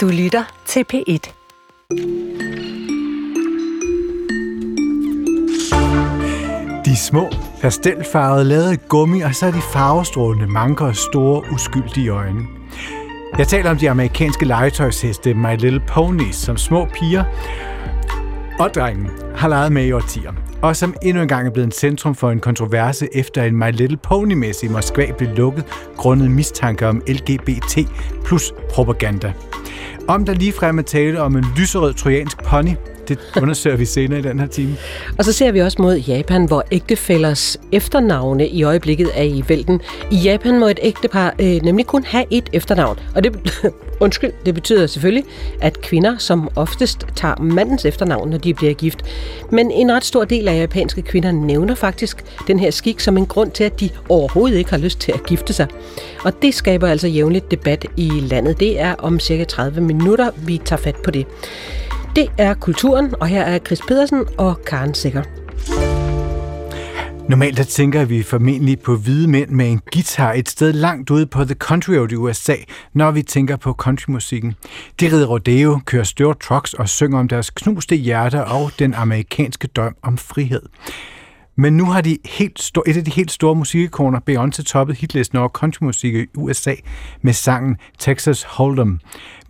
Du lytter til P1. De små, pastelfarvede, lavede gummi, og så er de farvestrålende manker og store, uskyldige øjne. Jeg taler om de amerikanske legetøjsheste My Little Ponies, som små piger og drengen har leget med i årtier, og som endnu engang er blevet en centrum for en kontroverse efter en My Little Pony-messe i Moskva blev lukket grundet mistanke om LGBT plus propaganda. Om der ligefrem er tale om en lyserød trojansk pony, det undersøger vi senere i den her time. Og så ser vi også mod Japan, hvor ægtefællers efternavne i øjeblikket er i vælten. I Japan må et ægtepar øh, nemlig kun have et efternavn. Og det, undskyld, det betyder selvfølgelig, at kvinder som oftest tager mandens efternavn, når de bliver gift. Men en ret stor del af japanske kvinder nævner faktisk den her skik som en grund til, at de overhovedet ikke har lyst til at gifte sig. Og det skaber altså jævnligt debat i landet. Det er om cirka 30 minutter, vi tager fat på det. Det er Kulturen, og her er Chris Pedersen og Karen Sikker. Normalt der tænker vi formentlig på hvide mænd med en guitar et sted langt ude på The Country Road i USA, når vi tænker på countrymusikken. De rider rodeo, kører større trucks og synger om deres knuste hjerter og den amerikanske drøm om frihed. Men nu har de helt stor, et af de helt store musikikoner, Beyoncé, toppet hitlisten over countrymusik i USA med sangen Texas Hold'em.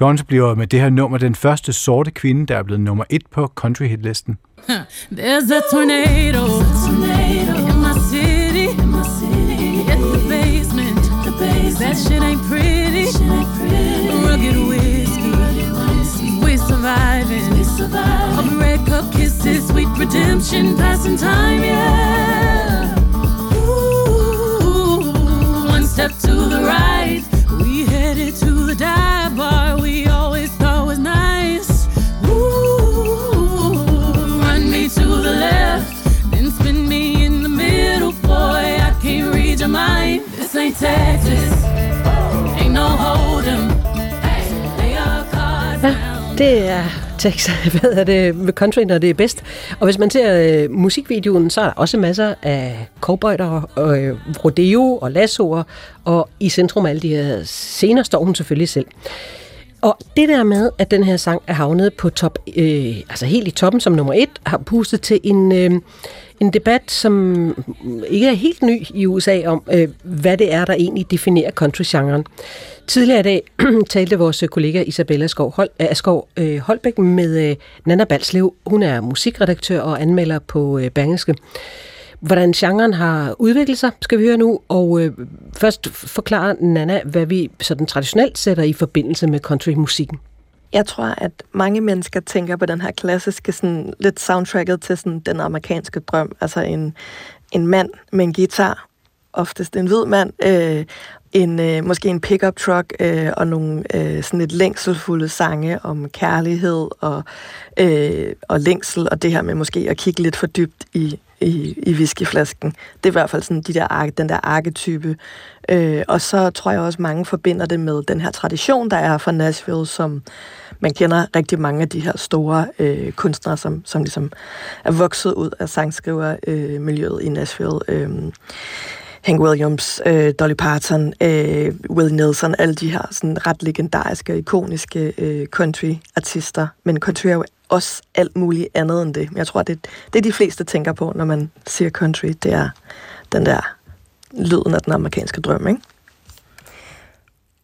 Beyoncé bliver med det her nummer den første sorte kvinde, der er blevet nummer et på country hitlisten. There's a tornado, in my city, That shit ain't pretty. Rugged whiskey, we surviving. Of red cup kisses, sweet redemption, passing time, yeah. Ooh, one step to the right, we headed to the dive bar we always thought was nice. Ooh, run me to the left, then spin me in the middle, boy. I can't read your mind. This ain't Texas, Det er Texas, hvad er det, med country, når det er bedst. Og hvis man ser øh, musikvideoen, så er der også masser af cowboyder, og øh, rodeo og lassoer, og i centrum af alle de her scener står hun selvfølgelig selv. Og det der med, at den her sang er havnet på top, øh, altså helt i toppen som nummer et, har pustet til en, øh, en debat, som ikke er helt ny i USA om, øh, hvad det er, der egentlig definerer country-genren. Tidligere i dag talte vores kollega Isabella Skov, Hol, eh, Skov øh, Holbæk med eh, øh, Nana Balslev. Hun er musikredaktør og anmelder på øh, Bergenske. Hvordan genren har udviklet sig, skal vi høre nu. Og øh, først forklare Nana, hvad vi sådan traditionelt sætter i forbindelse med countrymusikken. Jeg tror, at mange mennesker tænker på den her klassiske, sådan, lidt soundtracket til sådan, den amerikanske drøm. Altså en, en mand med en guitar, oftest en hvid mand, øh, en, øh, måske en pickup truck øh, og nogle øh, sådan lidt længselfulde sange om kærlighed og, øh, og længsel, og det her med måske at kigge lidt for dybt i, i, i whiskyflasken. Det er i hvert fald sådan de der, den der arketype. Øh, og så tror jeg også, mange forbinder det med den her tradition, der er fra Nashville, som man kender rigtig mange af de her store øh, kunstnere, som, som ligesom er vokset ud af sangskrivermiljøet øh, miljøet i Nashville. Øh, Hank Williams, øh, Dolly Parton, øh, Will Nelson, alle de her sådan ret legendariske, ikoniske øh, country-artister. Men country er jo også alt muligt andet end det. Jeg tror, det, det er de fleste tænker på, når man siger country. Det er den der lyden af den amerikanske drøm, ikke?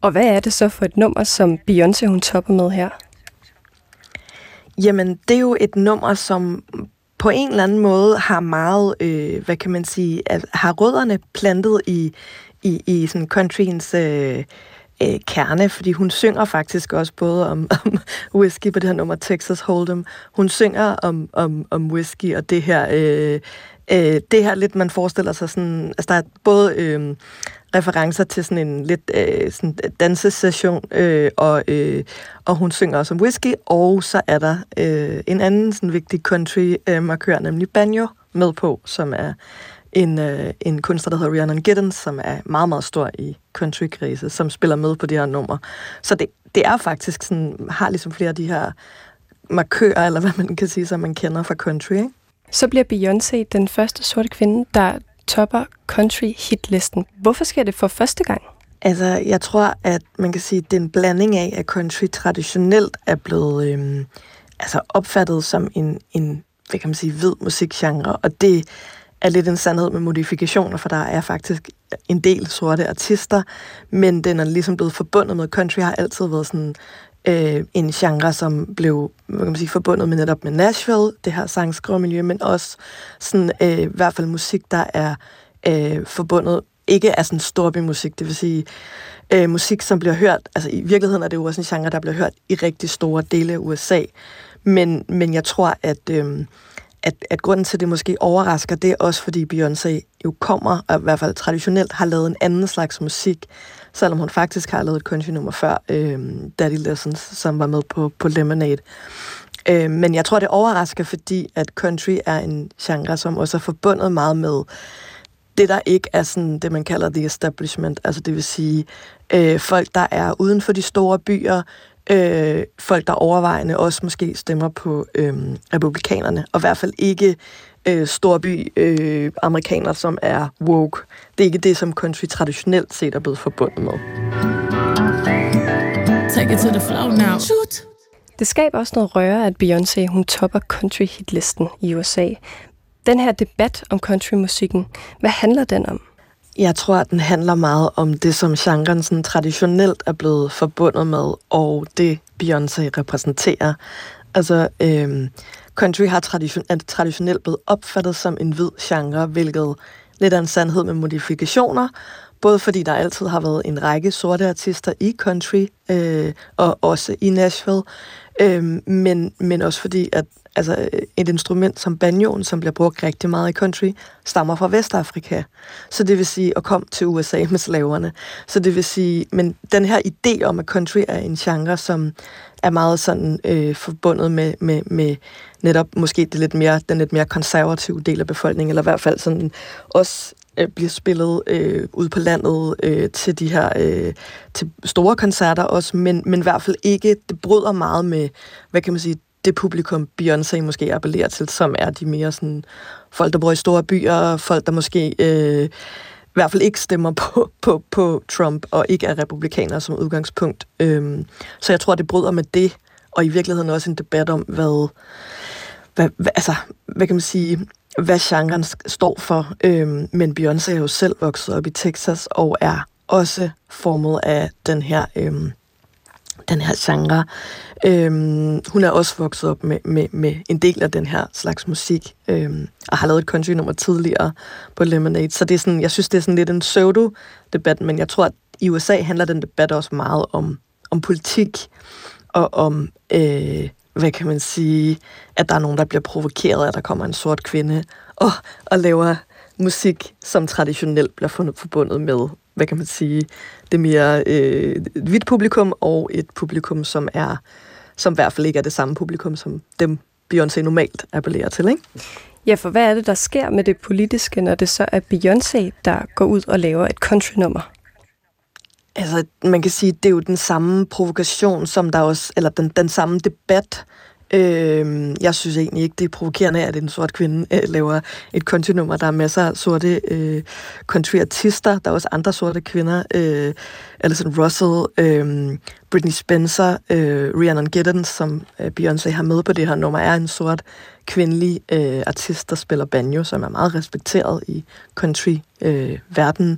Og hvad er det så for et nummer, som Beyoncé hun topper med her? Jamen, det er jo et nummer, som på en eller anden måde har meget, øh, hvad kan man sige, at, har rødderne plantet i, i, i sådan countryens øh, øh, kerne, fordi hun synger faktisk også både om, om whisky på det her nummer Texas Hold'em. Hun synger om, om, om whisky og det her, øh, øh, det her lidt, man forestiller sig sådan, altså der er både øh, referencer til sådan en lidt øh, sådan dansesession, øh, og, øh, og hun synger også om whisky, og så er der øh, en anden sådan vigtig country-markør, øh, nemlig banjo, med på, som er en, øh, en kunstner, der hedder Rhiannon Giddens, som er meget, meget stor i country som spiller med på de her numre. Så det, det er faktisk sådan, har ligesom flere af de her markører, eller hvad man kan sige, som man kender fra country, ikke? Så bliver Beyoncé den første sorte kvinde, der topper country hitlisten. Hvorfor sker det for første gang? Altså, jeg tror, at man kan sige, at det er en blanding af, at country traditionelt er blevet øhm, altså opfattet som en, en hvad kan man sige, hvid musikgenre, og det er lidt en sandhed med modifikationer, for der er faktisk en del sorte artister, men den er ligesom blevet forbundet med country, har altid været sådan øh, en genre, som blev hvad kan man sige, forbundet med netop med Nashville, det her sangskrivmiljø, men også sådan, øh, i hvert fald musik, der er øh, forbundet ikke er sådan storbymusik, det vil sige øh, musik, som bliver hørt, altså i virkeligheden er det jo også en genre, der bliver hørt i rigtig store dele af USA, men, men jeg tror, at, øh, at, at grunden til, at det måske overrasker, det er også, fordi Beyoncé jo kommer, og i hvert fald traditionelt har lavet en anden slags musik, selvom hun faktisk har lavet et country-nummer før, øh, Daddy Lessons, som var med på, på Lemonade. Øh, men jeg tror, det overrasker, fordi at country er en genre, som også er forbundet meget med det, der ikke er sådan det, man kalder the establishment, altså det vil sige øh, folk, der er uden for de store byer, øh, folk, der overvejende også måske stemmer på øh, republikanerne, og i hvert fald ikke øh, storby øh, amerikanere, som er woke. Det er ikke det, som country traditionelt set er blevet forbundet med. Take it to the flow now. Shoot. Det skaber også noget røre, at Beyoncé hun topper country-hitlisten i USA. Den her debat om countrymusikken, hvad handler den om? Jeg tror, at den handler meget om det, som genren sådan traditionelt er blevet forbundet med, og det Beyoncé repræsenterer. Altså, øhm, country har tradition, er traditionelt blevet opfattet som en hvid genre, hvilket lidt er en sandhed med modifikationer, både fordi der altid har været en række sorte artister i country, øh, og også i Nashville, øh, men, men også fordi, at altså, et instrument som banjoen, som bliver brugt rigtig meget i country, stammer fra Vestafrika. Så det vil sige, at kom til USA med slaverne. Så det vil sige, men den her idé om, at country er en genre, som er meget sådan øh, forbundet med, med, med netop måske det lidt mere, den lidt mere konservative del af befolkningen, eller i hvert fald sådan også øh, bliver spillet øh, ud på landet øh, til de her øh, til store koncerter også, men, men i hvert fald ikke, det bryder meget med, hvad kan man sige, det publikum Beyoncé måske appellerer til, som er de mere sådan folk, der bor i store byer, folk, der måske øh, i hvert fald ikke stemmer på, på, på Trump, og ikke er republikanere som udgangspunkt. Øhm, så jeg tror, det bryder med det, og i virkeligheden også en debat om, hvad, hvad, hvad altså, hvad kan man sige, hvad genren står for. Øhm, men Beyoncé er jo selv vokset op i Texas, og er også formet af den her, øhm, den her genre. Øhm, hun er også vokset op med, med, med en del af den her slags musik, øhm, og har lavet et country-nummer tidligere på Lemonade. Så det er sådan, jeg synes, det er sådan lidt en pseudo-debat, men jeg tror, at i USA handler den debat også meget om, om politik, og om, øh, hvad kan man sige, at der er nogen, der bliver provokeret af, at der kommer en sort kvinde og, og laver musik, som traditionelt bliver fundet forbundet med, hvad kan man sige, det mere øh, hvidt publikum og et publikum, som er som i hvert fald ikke er det samme publikum, som dem Beyoncé normalt appellerer til, ikke? Ja, for hvad er det, der sker med det politiske, når det så er Beyoncé, der går ud og laver et country-nummer? Altså, man kan sige, det er jo den samme provokation, som der også, eller den, den samme debat, Øh, Øhm, jeg synes egentlig ikke, det er provokerende, at en sort kvinde øh, laver et kontinummer. Der er masser af sorte øh, countryartister. Der er også andre sorte kvinder. Øh, Alison Russell, øh, Britney Spencer, øh, Rhiannon Giddens, som øh, Beyoncé har med på det her nummer, er en sort kvindelig øh, artist, der spiller banjo, som er meget respekteret i country-verdenen. Øh,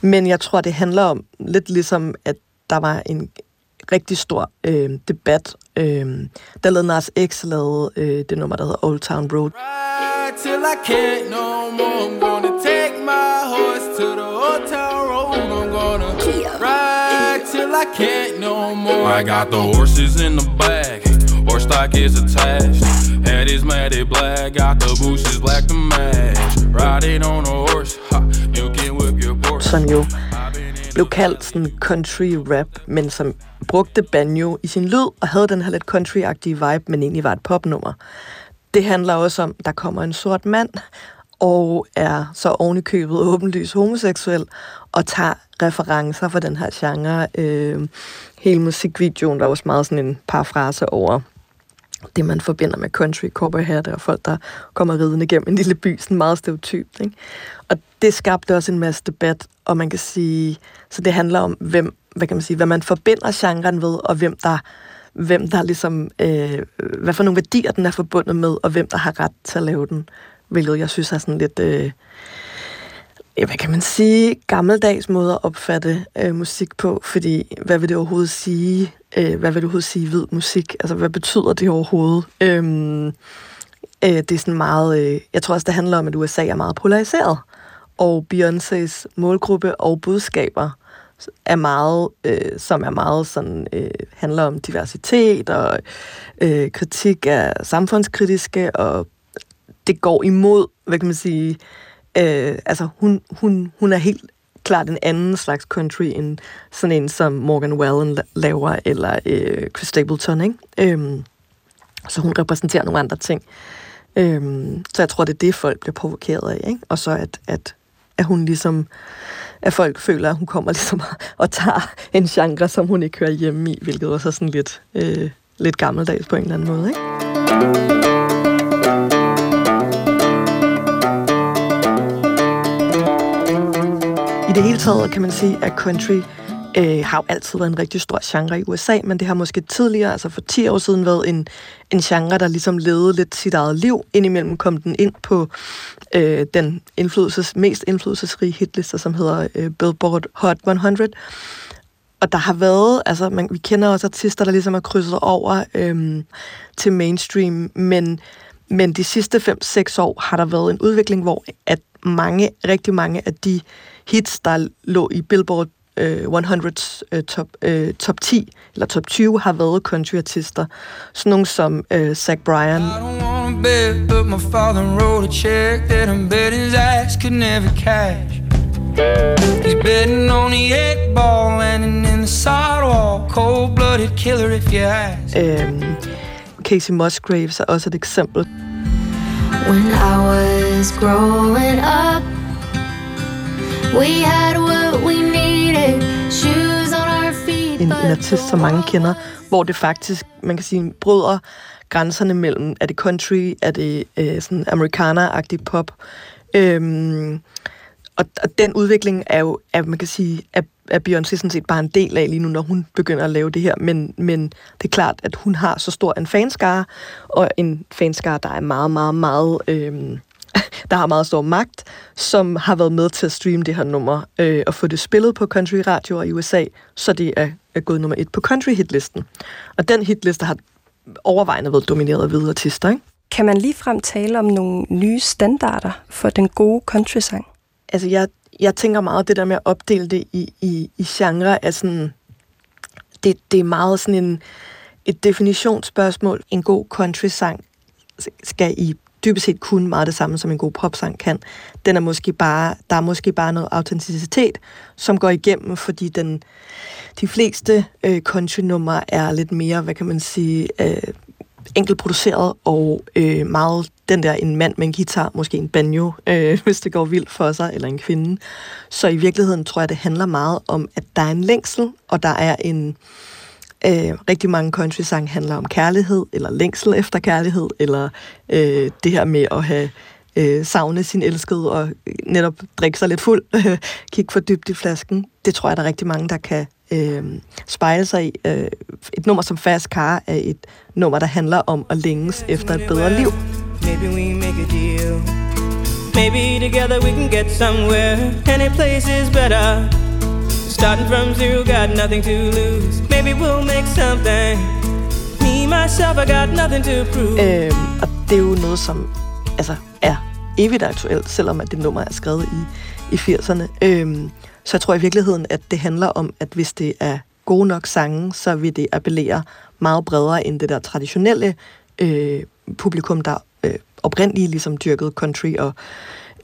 Men jeg tror, det handler om lidt ligesom, at der var en rigtig stor øh, debat. Øh, der lavede Nas X lavede øh, det nummer, der hedder Old Town Road. Till I can't no more. I'm gonna take my horse to the old town road. I'm gonna ride till I can't no more. I got the horses in the bag. Horse stock is attached. Head is matted black. Got the bushes black to match. Riding on a horse. Ha, you can whip your Porsche. som jo blev kaldt sådan country rap, men som brugte banjo i sin lyd og havde den her lidt country-agtige vibe, men egentlig var et popnummer. Det handler også om, der kommer en sort mand og er så ovenikøbet åbenlyst homoseksuel og tager referencer fra den her genre. Øh, hele musikvideoen der er også meget sådan en parafrase over det, man forbinder med country, cowboy hat og folk, der kommer ridende gennem en lille by, sådan meget stereotypt. Ikke? Og det skabte også en masse debat og man kan sige, så det handler om, hvem, hvad kan man sige, hvad man forbinder genren ved, og hvem der, hvem der ligesom, øh, hvad for nogle værdier den er forbundet med, og hvem der har ret til at lave den, hvilket jeg synes er sådan lidt, øh, hvad kan man sige, gammeldags måde at opfatte øh, musik på, fordi hvad vil det overhovedet sige, øh, hvad vil det overhovedet sige hvid musik, altså hvad betyder det overhovedet? Øh, øh, det er sådan meget, øh, jeg tror også, det handler om, at USA er meget polariseret, og Beyoncés målgruppe og budskaber er meget, øh, som er meget sådan, øh, handler om diversitet og øh, kritik af samfundskritiske, og det går imod, hvad kan man sige, øh, altså hun, hun, hun er helt klart en anden slags country end sådan en som Morgan Wallen laver, eller øh, Chris Stapleton, ikke? Øhm, så hun repræsenterer nogle andre ting. Øhm, så jeg tror, det er det, folk bliver provokeret af, ikke? Og så at, at at hun ligesom, at folk føler, at hun kommer ligesom og tager en genre, som hun ikke hører hjemme i, hvilket også er sådan lidt, øh, lidt gammeldags på en eller anden måde, ikke? I det hele taget kan man sige, at country øh, har jo altid været en rigtig stor genre i USA, men det har måske tidligere, altså for 10 år siden, været en, en genre, der ligesom levede lidt sit eget liv. Indimellem kom den ind på øh, den indflydelses, mest indflydelsesrige hitlister, som hedder øh, Billboard Hot 100. Og der har været, altså man, vi kender også artister, der ligesom har krydset over øh, til mainstream, men, men de sidste 5-6 år har der været en udvikling, hvor at mange, rigtig mange af de hits, der lå i Billboard uh, 100's uh, top, uh, top 10 eller top 20 har været countryartister. Sådan nogle som uh, Zach Bryan. Bet, but my father wrote a check that I'm bet his ass could never cash. He's betting on the eight ball landing in the sidewalk. Cold-blooded killer if you ask. Um, Casey Musgraves er også et eksempel. When I was growing up, we had what we en, en artist, som mange kender, hvor det faktisk, man kan sige, bryder grænserne mellem, er det country, er det øh, sådan americana-agtig pop. Øhm, og, og den udvikling er jo, er, man kan sige, er, er Beyoncé sådan set bare en del af lige nu, når hun begynder at lave det her. Men, men det er klart, at hun har så stor en fanskare, og en fanskare, der er meget, meget, meget... Øh, der har meget stor magt, som har været med til at streame det her nummer øh, og få det spillet på country radioer i USA, så det er, er gået nummer et på country hitlisten. Og den hitliste har overvejende været domineret af hvide artister, ikke? Kan man ligefrem tale om nogle nye standarder for den gode country-sang? Altså, jeg, jeg tænker meget det der med at opdele det i, i, i genre, er sådan, det, det er meget sådan en, et definitionsspørgsmål. En god country-sang skal i dybest set kun meget det samme, som en god popsang kan. Den er måske bare, der er måske bare noget autenticitet, som går igennem, fordi den, de fleste øh, country-numre er lidt mere, hvad kan man sige, øh, enkelt produceret og øh, meget den der en mand med en guitar, måske en banjo, øh, hvis det går vildt for sig, eller en kvinde. Så i virkeligheden tror jeg, det handler meget om, at der er en længsel, og der er en, Øh, Øh, rigtig mange country-sang handler om kærlighed, eller længsel efter kærlighed, eller øh, det her med at have øh, savne sin elskede og øh, netop drikke sig lidt fuld, kigge for dybt i flasken. Det tror jeg, der er rigtig mange, der kan øh, spejle sig i. Øh, et nummer som Fast Car er et nummer, der handler om at længes efter et bedre liv. Maybe we make a deal. Maybe together we can get somewhere. Any place is better. Starting from zero, got nothing to lose. Maybe we'll make something. Me, myself, I got nothing to prove. Øhm, og det er jo noget, som altså, er evigt aktuelt, selvom at det nummer er skrevet i, i 80'erne. Øhm, så jeg tror i virkeligheden, at det handler om, at hvis det er gode nok sange, så vil det appellere meget bredere end det der traditionelle øh, publikum, der øh, oprindeligt ligesom dyrkede country, og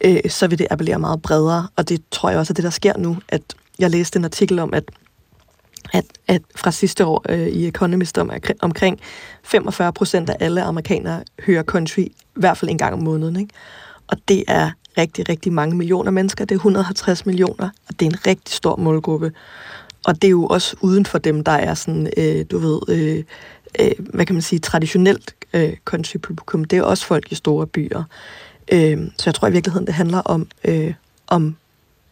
øh, så vil det appellere meget bredere. Og det tror jeg også er det, der sker nu, at jeg læste en artikel om, at at, at fra sidste år øh, i Economist om, omkring 45 procent af alle amerikanere hører country i hvert fald en gang om måneden. Ikke? Og det er rigtig, rigtig mange millioner mennesker. Det er 150 millioner, og det er en rigtig stor målgruppe. Og det er jo også uden for dem, der er sådan, øh, du ved, øh, øh, hvad kan man sige, traditionelt øh, country-publikum. Det er også folk i store byer. Øh, så jeg tror i virkeligheden, det handler om, øh, om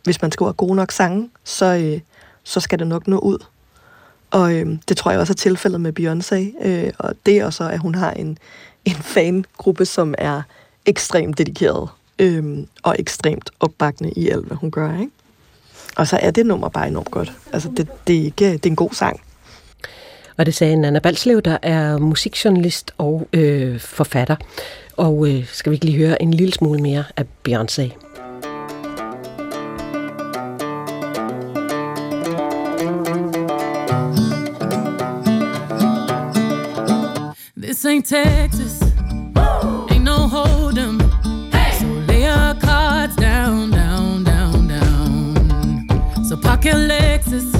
hvis man skriver gode nok sange, så, øh, så skal det nok nå ud. Og øh, det tror jeg også er tilfældet med Beyoncé. Øh, og det er så, at hun har en, en fangruppe, som er ekstremt dedikeret øh, og ekstremt opbakende i alt, hvad hun gør. Ikke? Og så er det nummer bare enormt godt. Altså, det, det, er, ikke, det er en god sang. Og det sagde Nana Balslev, der er musikjournalist og øh, forfatter. Og øh, skal vi ikke lige høre en lille smule mere af Beyoncé? This ain't Texas. Ain't no hold'em. So lay your cards down, down, down, down. So park your Lexus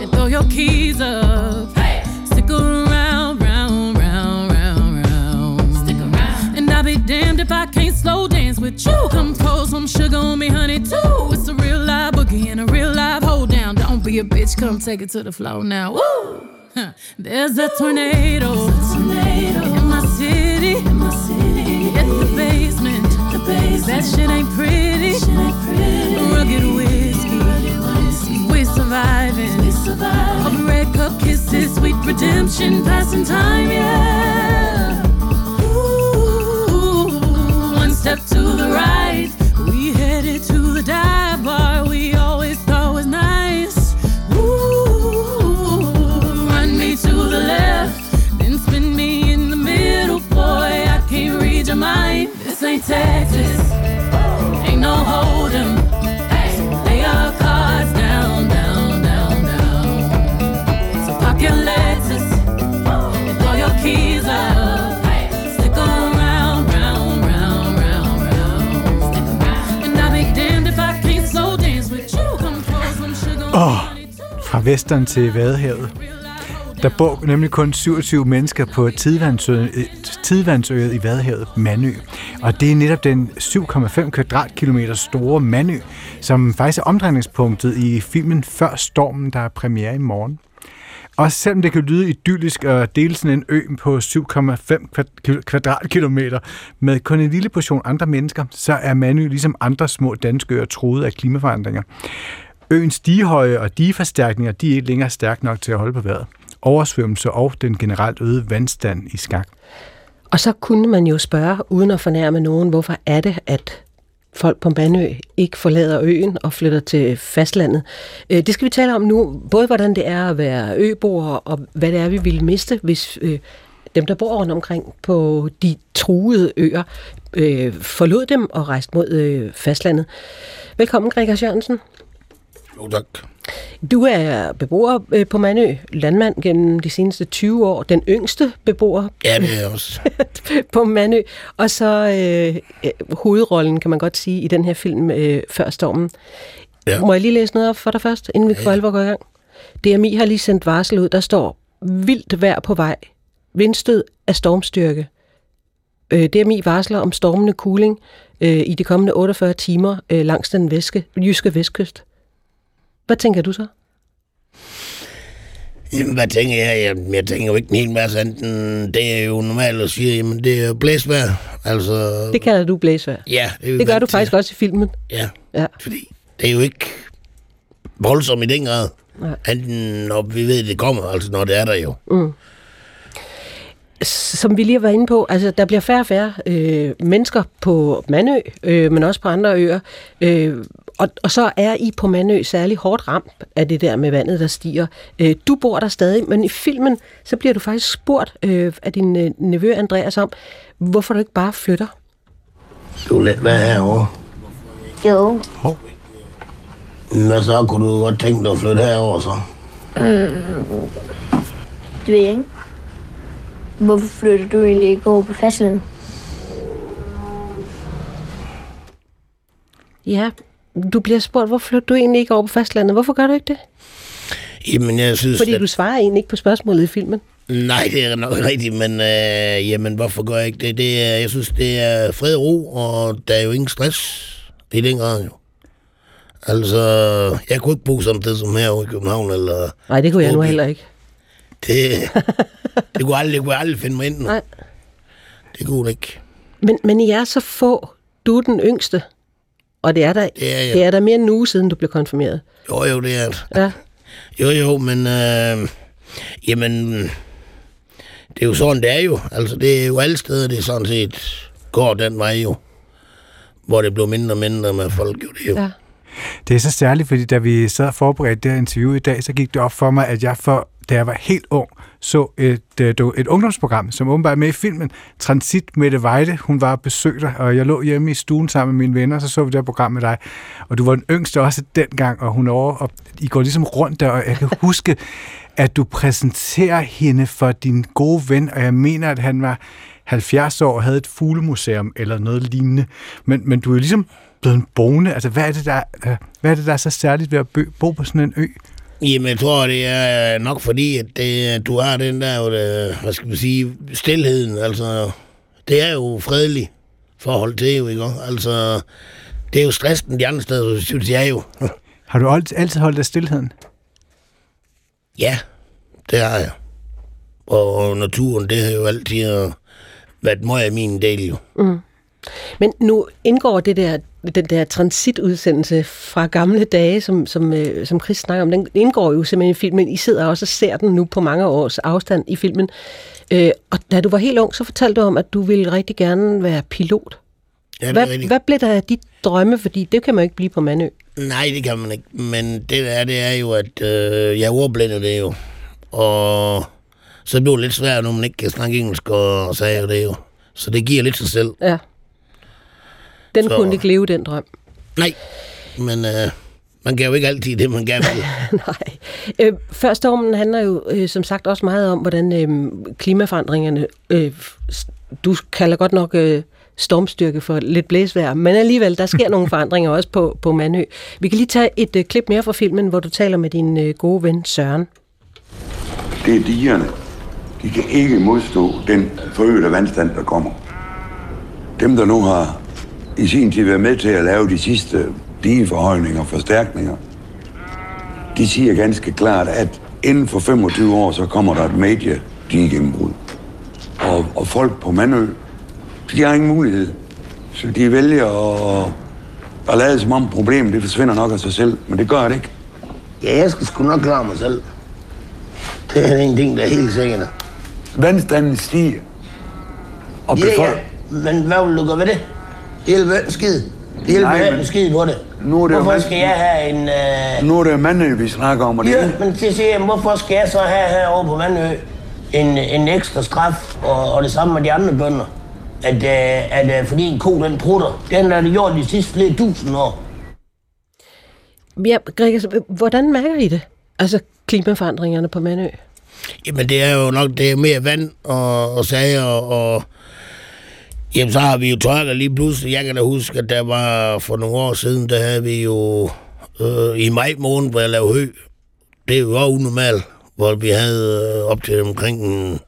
and throw your keys up. Stick around, round, round, round, round. Stick around. And I'll be damned if I can't slow dance with you. Come pour some sugar on me, honey, too. It's a real live boogie and a real live hold down. Don't be a bitch, come take it to the floor now. Woo! There's a tornado, in my city, in my city. Hit the basement, the basement. That shit ain't pretty. Rugged whiskey, we surviving. We surviving. Of red cup kisses, sweet redemption, passing time, yeah. Too. til Vadehavet. Der bor nemlig kun 27 mennesker på tidvandsøet, øh, i Vadehavet, Manø. Og det er netop den 7,5 kvadratkilometer store Manø, som faktisk er omdrejningspunktet i filmen Før Stormen, der er premiere i morgen. Og selvom det kan lyde idyllisk at dele sådan en ø på 7,5 kvadratkilometer med kun en lille portion andre mennesker, så er Manø ligesom andre små danske øer truet af klimaforandringer. Øens digehøje og digeforstærkninger de er ikke længere stærke nok til at holde på vejret. Oversvømmelse og den generelt øgede vandstand i skak. Og så kunne man jo spørge, uden at fornærme nogen, hvorfor er det, at folk på Bandø ikke forlader øen og flytter til fastlandet. Øh, det skal vi tale om nu, både hvordan det er at være øboer, og hvad det er, vi ville miste, hvis øh, dem, der bor rundt omkring på de truede øer, øh, forlod dem og rejste mod fastlandet. Velkommen, Gregers Jørgensen. Jo, tak. Du er beboer øh, på Mandø, landmand gennem de seneste 20 år, den yngste beboer Ja, det er også. på Mandø, og så øh, øh, hovedrollen, kan man godt sige, i den her film øh, Før Stormen. Ja. Må jeg lige læse noget op for dig først, inden vi for alvor går i gang? DMI har lige sendt varsel ud, der står vildt vejr på vej, vindstød af stormstyrke. Øh, DMI varsler om stormende cooling øh, i de kommende 48 timer øh, langs den væske, jyske vestkyst. Hvad tænker du så? Jamen, hvad tænker jeg? Jeg, jeg tænker jo ikke en hel masse andet det er jo normalt at sige, jamen det er jo blæsvejr. Altså, Det kalder du blæsvejr. ja, det, Det gør du til. faktisk også i filmen. Ja, Ja. fordi det er jo ikke voldsomt i den grad. Nej. Enten når vi ved, det kommer, altså når det er der jo. som vi lige var inde på, altså der bliver færre og færre øh, mennesker på Mandø, øh, men også på andre øer. Øh, og, og så er I på Mandø særlig hårdt ramt af det der med vandet, der stiger. Øh, du bor der stadig, men i filmen, så bliver du faktisk spurgt øh, af din øh, nevø Andreas om, hvorfor du ikke bare flytter. Du er let være herovre. Jo, Hvad så? Kunne du godt tænke dig at flytte herover så? det ved jeg ikke. Hvorfor flytter du egentlig ikke over på fastlandet? Ja, du bliver spurgt, hvorfor flytter du egentlig ikke over på fastlandet? Hvorfor gør du ikke det? Jamen, jeg synes... Fordi at- du svarer egentlig ikke på spørgsmålet i filmen. Nej, det er nok rigtigt, men øh, jamen, hvorfor gør jeg ikke det? det er, jeg synes, det er fred og ro, og der er jo ingen stress i den grad jo. Altså, jeg kunne ikke bo sted som her i København, eller Nej, det kunne jeg nu heller ikke. det, det, kunne aldrig, det kunne jeg aldrig finde mig ind. Nej. Det kunne det ikke. Men, men I er så få. Du er den yngste. Og det er da, Det er jeg. det er da mere end en uge siden, du blev konfirmeret. Jo, jo, det er det. Ja. Jo, jo, men... Øh, jamen... Det er jo sådan, det er jo. Altså, det er jo alle steder, det sådan set går den vej jo. Hvor det blev mindre og mindre med folk, jo. Det er jo. Ja. Det er så særligt, fordi da vi sad og forberedte det her interview i dag, så gik det op for mig, at jeg for, da jeg var helt ung, så et, øh, et ungdomsprogram, som åbenbart er med i filmen. Transit Mette Weide, hun var og dig, og jeg lå hjemme i stuen sammen med mine venner, og så så vi det her program med dig. Og du var den yngste også dengang, og hun over, og I går ligesom rundt der, og jeg kan huske, at du præsenterer hende for din gode ven, og jeg mener, at han var 70 år og havde et fuglemuseum eller noget lignende. Men, men du er jo ligesom blevet en boende. Altså, hvad er det, der, øh, hvad er, det, der er så særligt ved at bo på sådan en ø? Jamen, jeg tror, det er nok fordi, at det, du har den der, øh, hvad skal man sige, stillheden. Altså, det er jo fredelig forhold til jo, ikke? Altså, det er jo stressen de andre steder, synes jeg jo. Har du alt- altid holdt af stillheden? Ja, det har jeg. Og naturen, det har jo altid øh, været meget af min del jo. Men nu indgår det der, den der transitudsendelse fra gamle dage, som, som, øh, som Chris snakker om, den indgår jo simpelthen i filmen. I sidder også og ser den nu på mange års afstand i filmen. Øh, og da du var helt ung, så fortalte du om, at du ville rigtig gerne være pilot. Ja, Hvad, rigtigt. hvad blev der af dit drømme? Fordi det kan man jo ikke blive på Mandø. Nej, det kan man ikke. Men det der er, det er jo, at øh, jeg er ordblind det jo. Og så bliver det lidt svært, når man ikke kan snakke engelsk og, sige det jo. Så det giver lidt sig selv. Ja. Den Så- kunne ikke leve, den drøm. Nej, men øh, man kan jo ikke altid det, man gerne vil. Nej. Øh, før stormen handler jo øh, som sagt også meget om, hvordan øh, klimaforandringerne, øh, du kalder godt nok øh, stormstyrke for lidt blæsvejr, men alligevel, der sker nogle forandringer også på, på Mandø. Vi kan lige tage et øh, klip mere fra filmen, hvor du taler med din øh, gode ven Søren. det er digerne. De kan ikke modstå den forøgede vandstand, der kommer. Dem, der nu har i sin tid været med til at lave de sidste digeforhøjninger og forstærkninger, de siger ganske klart, at inden for 25 år, så kommer der et major digegennembrud. Og, og folk på Mandø, de har ingen mulighed. Så de vælger at, at lade som om problemet det forsvinder nok af sig selv, men det gør det ikke. Ja, jeg skal sgu nok klare mig selv. Det er en ting, der er helt sikkert. Vandstanden stiger. Og Ja, ja. befolk- Men hvad vil du gøre ved det? Ikke en skid. Det hjælper Nej, en skid på det. Nu er det jo Hvorfor mand- skal jeg have en... Øh... Nu er det Mandø, vi snakker om, og det Ja, men det siger jeg, hvorfor skal jeg så have herovre på Vandø en, en ekstra straf, og, og det samme med de andre bønder? At, øh, at øh, fordi en ko, den prutter, den har det gjort de sidste flere tusind år. Ja, Gregers, hvordan mærker I det? Altså klimaforandringerne på Mandø? Jamen, det er jo nok det er mere vand og, og sager, og jamen, så har vi jo tørker lige pludselig. Jeg kan da huske, at der var for nogle år siden, der havde vi jo øh, i maj måned, hvor jeg lavede hø. Det er jo også unormalt, hvor vi havde øh, op til omkring en,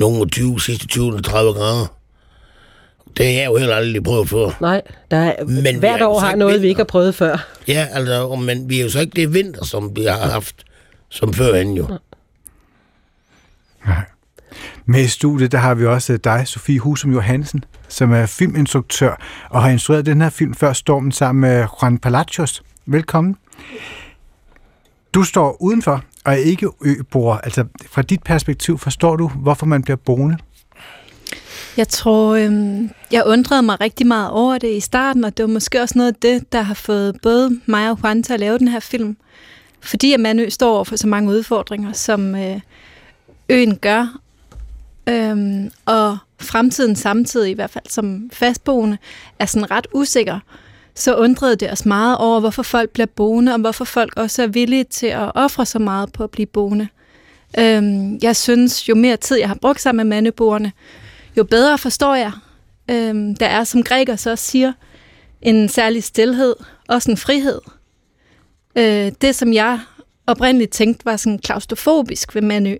nogle 20, sidste 20 30 grader. Det har jeg jo heller aldrig prøvet før. Nej, der er, Men vi hvert år har noget, vi vinter. ikke har prøvet før. Ja, altså, men vi er jo så ikke det vinter, som vi har haft som førhen jo. Med i studiet, der har vi også øh, dig, Sofie Husum Johansen, som er filminstruktør og har instrueret den her film før stormen sammen med Juan Palacios. Velkommen. Du står udenfor og er ikke øboer. Altså, fra dit perspektiv forstår du, hvorfor man bliver boende? Jeg tror, øhm, jeg undrede mig rigtig meget over det i starten, og det var måske også noget af det, der har fået både mig og Juan til at lave den her film. Fordi at Manø står over for så mange udfordringer, som øh, øen gør, øhm, og fremtiden samtidig, i hvert fald som fastboende, er sådan ret usikker, så undrede det os meget over, hvorfor folk bliver boende, og hvorfor folk også er villige til at ofre så meget på at blive boende. Øhm, jeg synes, jo mere tid jeg har brugt sammen med mandeboerne, jo bedre forstår jeg. Øhm, der er, som græker så siger, en særlig stillhed, også en frihed. Øh, det, som jeg oprindeligt tænkte var sådan klaustrofobisk ved Manø,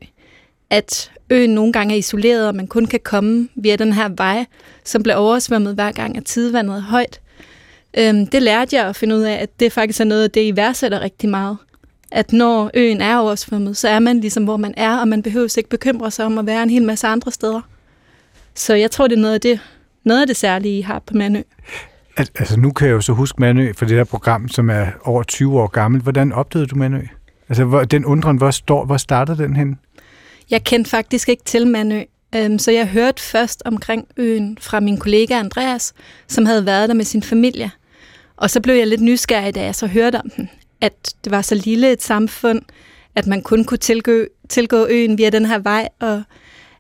at øen nogle gange er isoleret, og man kun kan komme via den her vej, som bliver oversvømmet hver gang, at tidevandet er højt. Øhm, det lærte jeg at finde ud af, at det faktisk er noget af det, I værdsætter rigtig meget. At når øen er oversvømmet, så er man ligesom, hvor man er, og man behøver ikke bekymre sig om at være en hel masse andre steder. Så jeg tror, det er noget af det, noget af det særlige, I har på Mandø. Al- altså nu kan jeg jo så huske Manø for det der program, som er over 20 år gammelt. Hvordan opdagede du Manø? Altså hvor, den undren, hvor, står, hvor startede den hen? Jeg kendte faktisk ikke til Manø, øhm, så jeg hørte først omkring øen fra min kollega Andreas, som havde været der med sin familie. Og så blev jeg lidt nysgerrig, da jeg så hørte om den, at det var så lille et samfund, at man kun kunne tilgå, tilgå øen via den her vej, og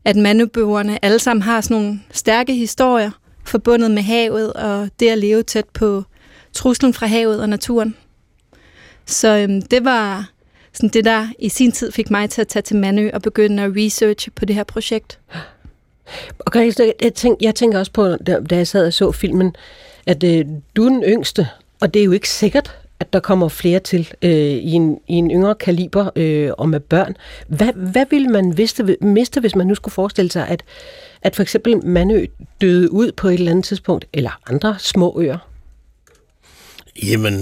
at mandøbøgerne alle sammen har sådan nogle stærke historier forbundet med havet, og det at leve tæt på truslen fra havet og naturen. Så øhm, det var sådan det, der i sin tid fik mig til at tage til Mandø og begynde at researche på det her projekt. Og Gregers, jeg, tænk, jeg tænker også på, da, jeg sad og så filmen, at øh, du er den yngste, og det er jo ikke sikkert, at der kommer flere til øh, i, en, i en yngre kaliber øh, og med børn. Hvad, hvad ville man miste, miste, hvis man nu skulle forestille sig, at, at for eksempel Mandø døde ud på et eller andet tidspunkt, eller andre små øer? Jamen,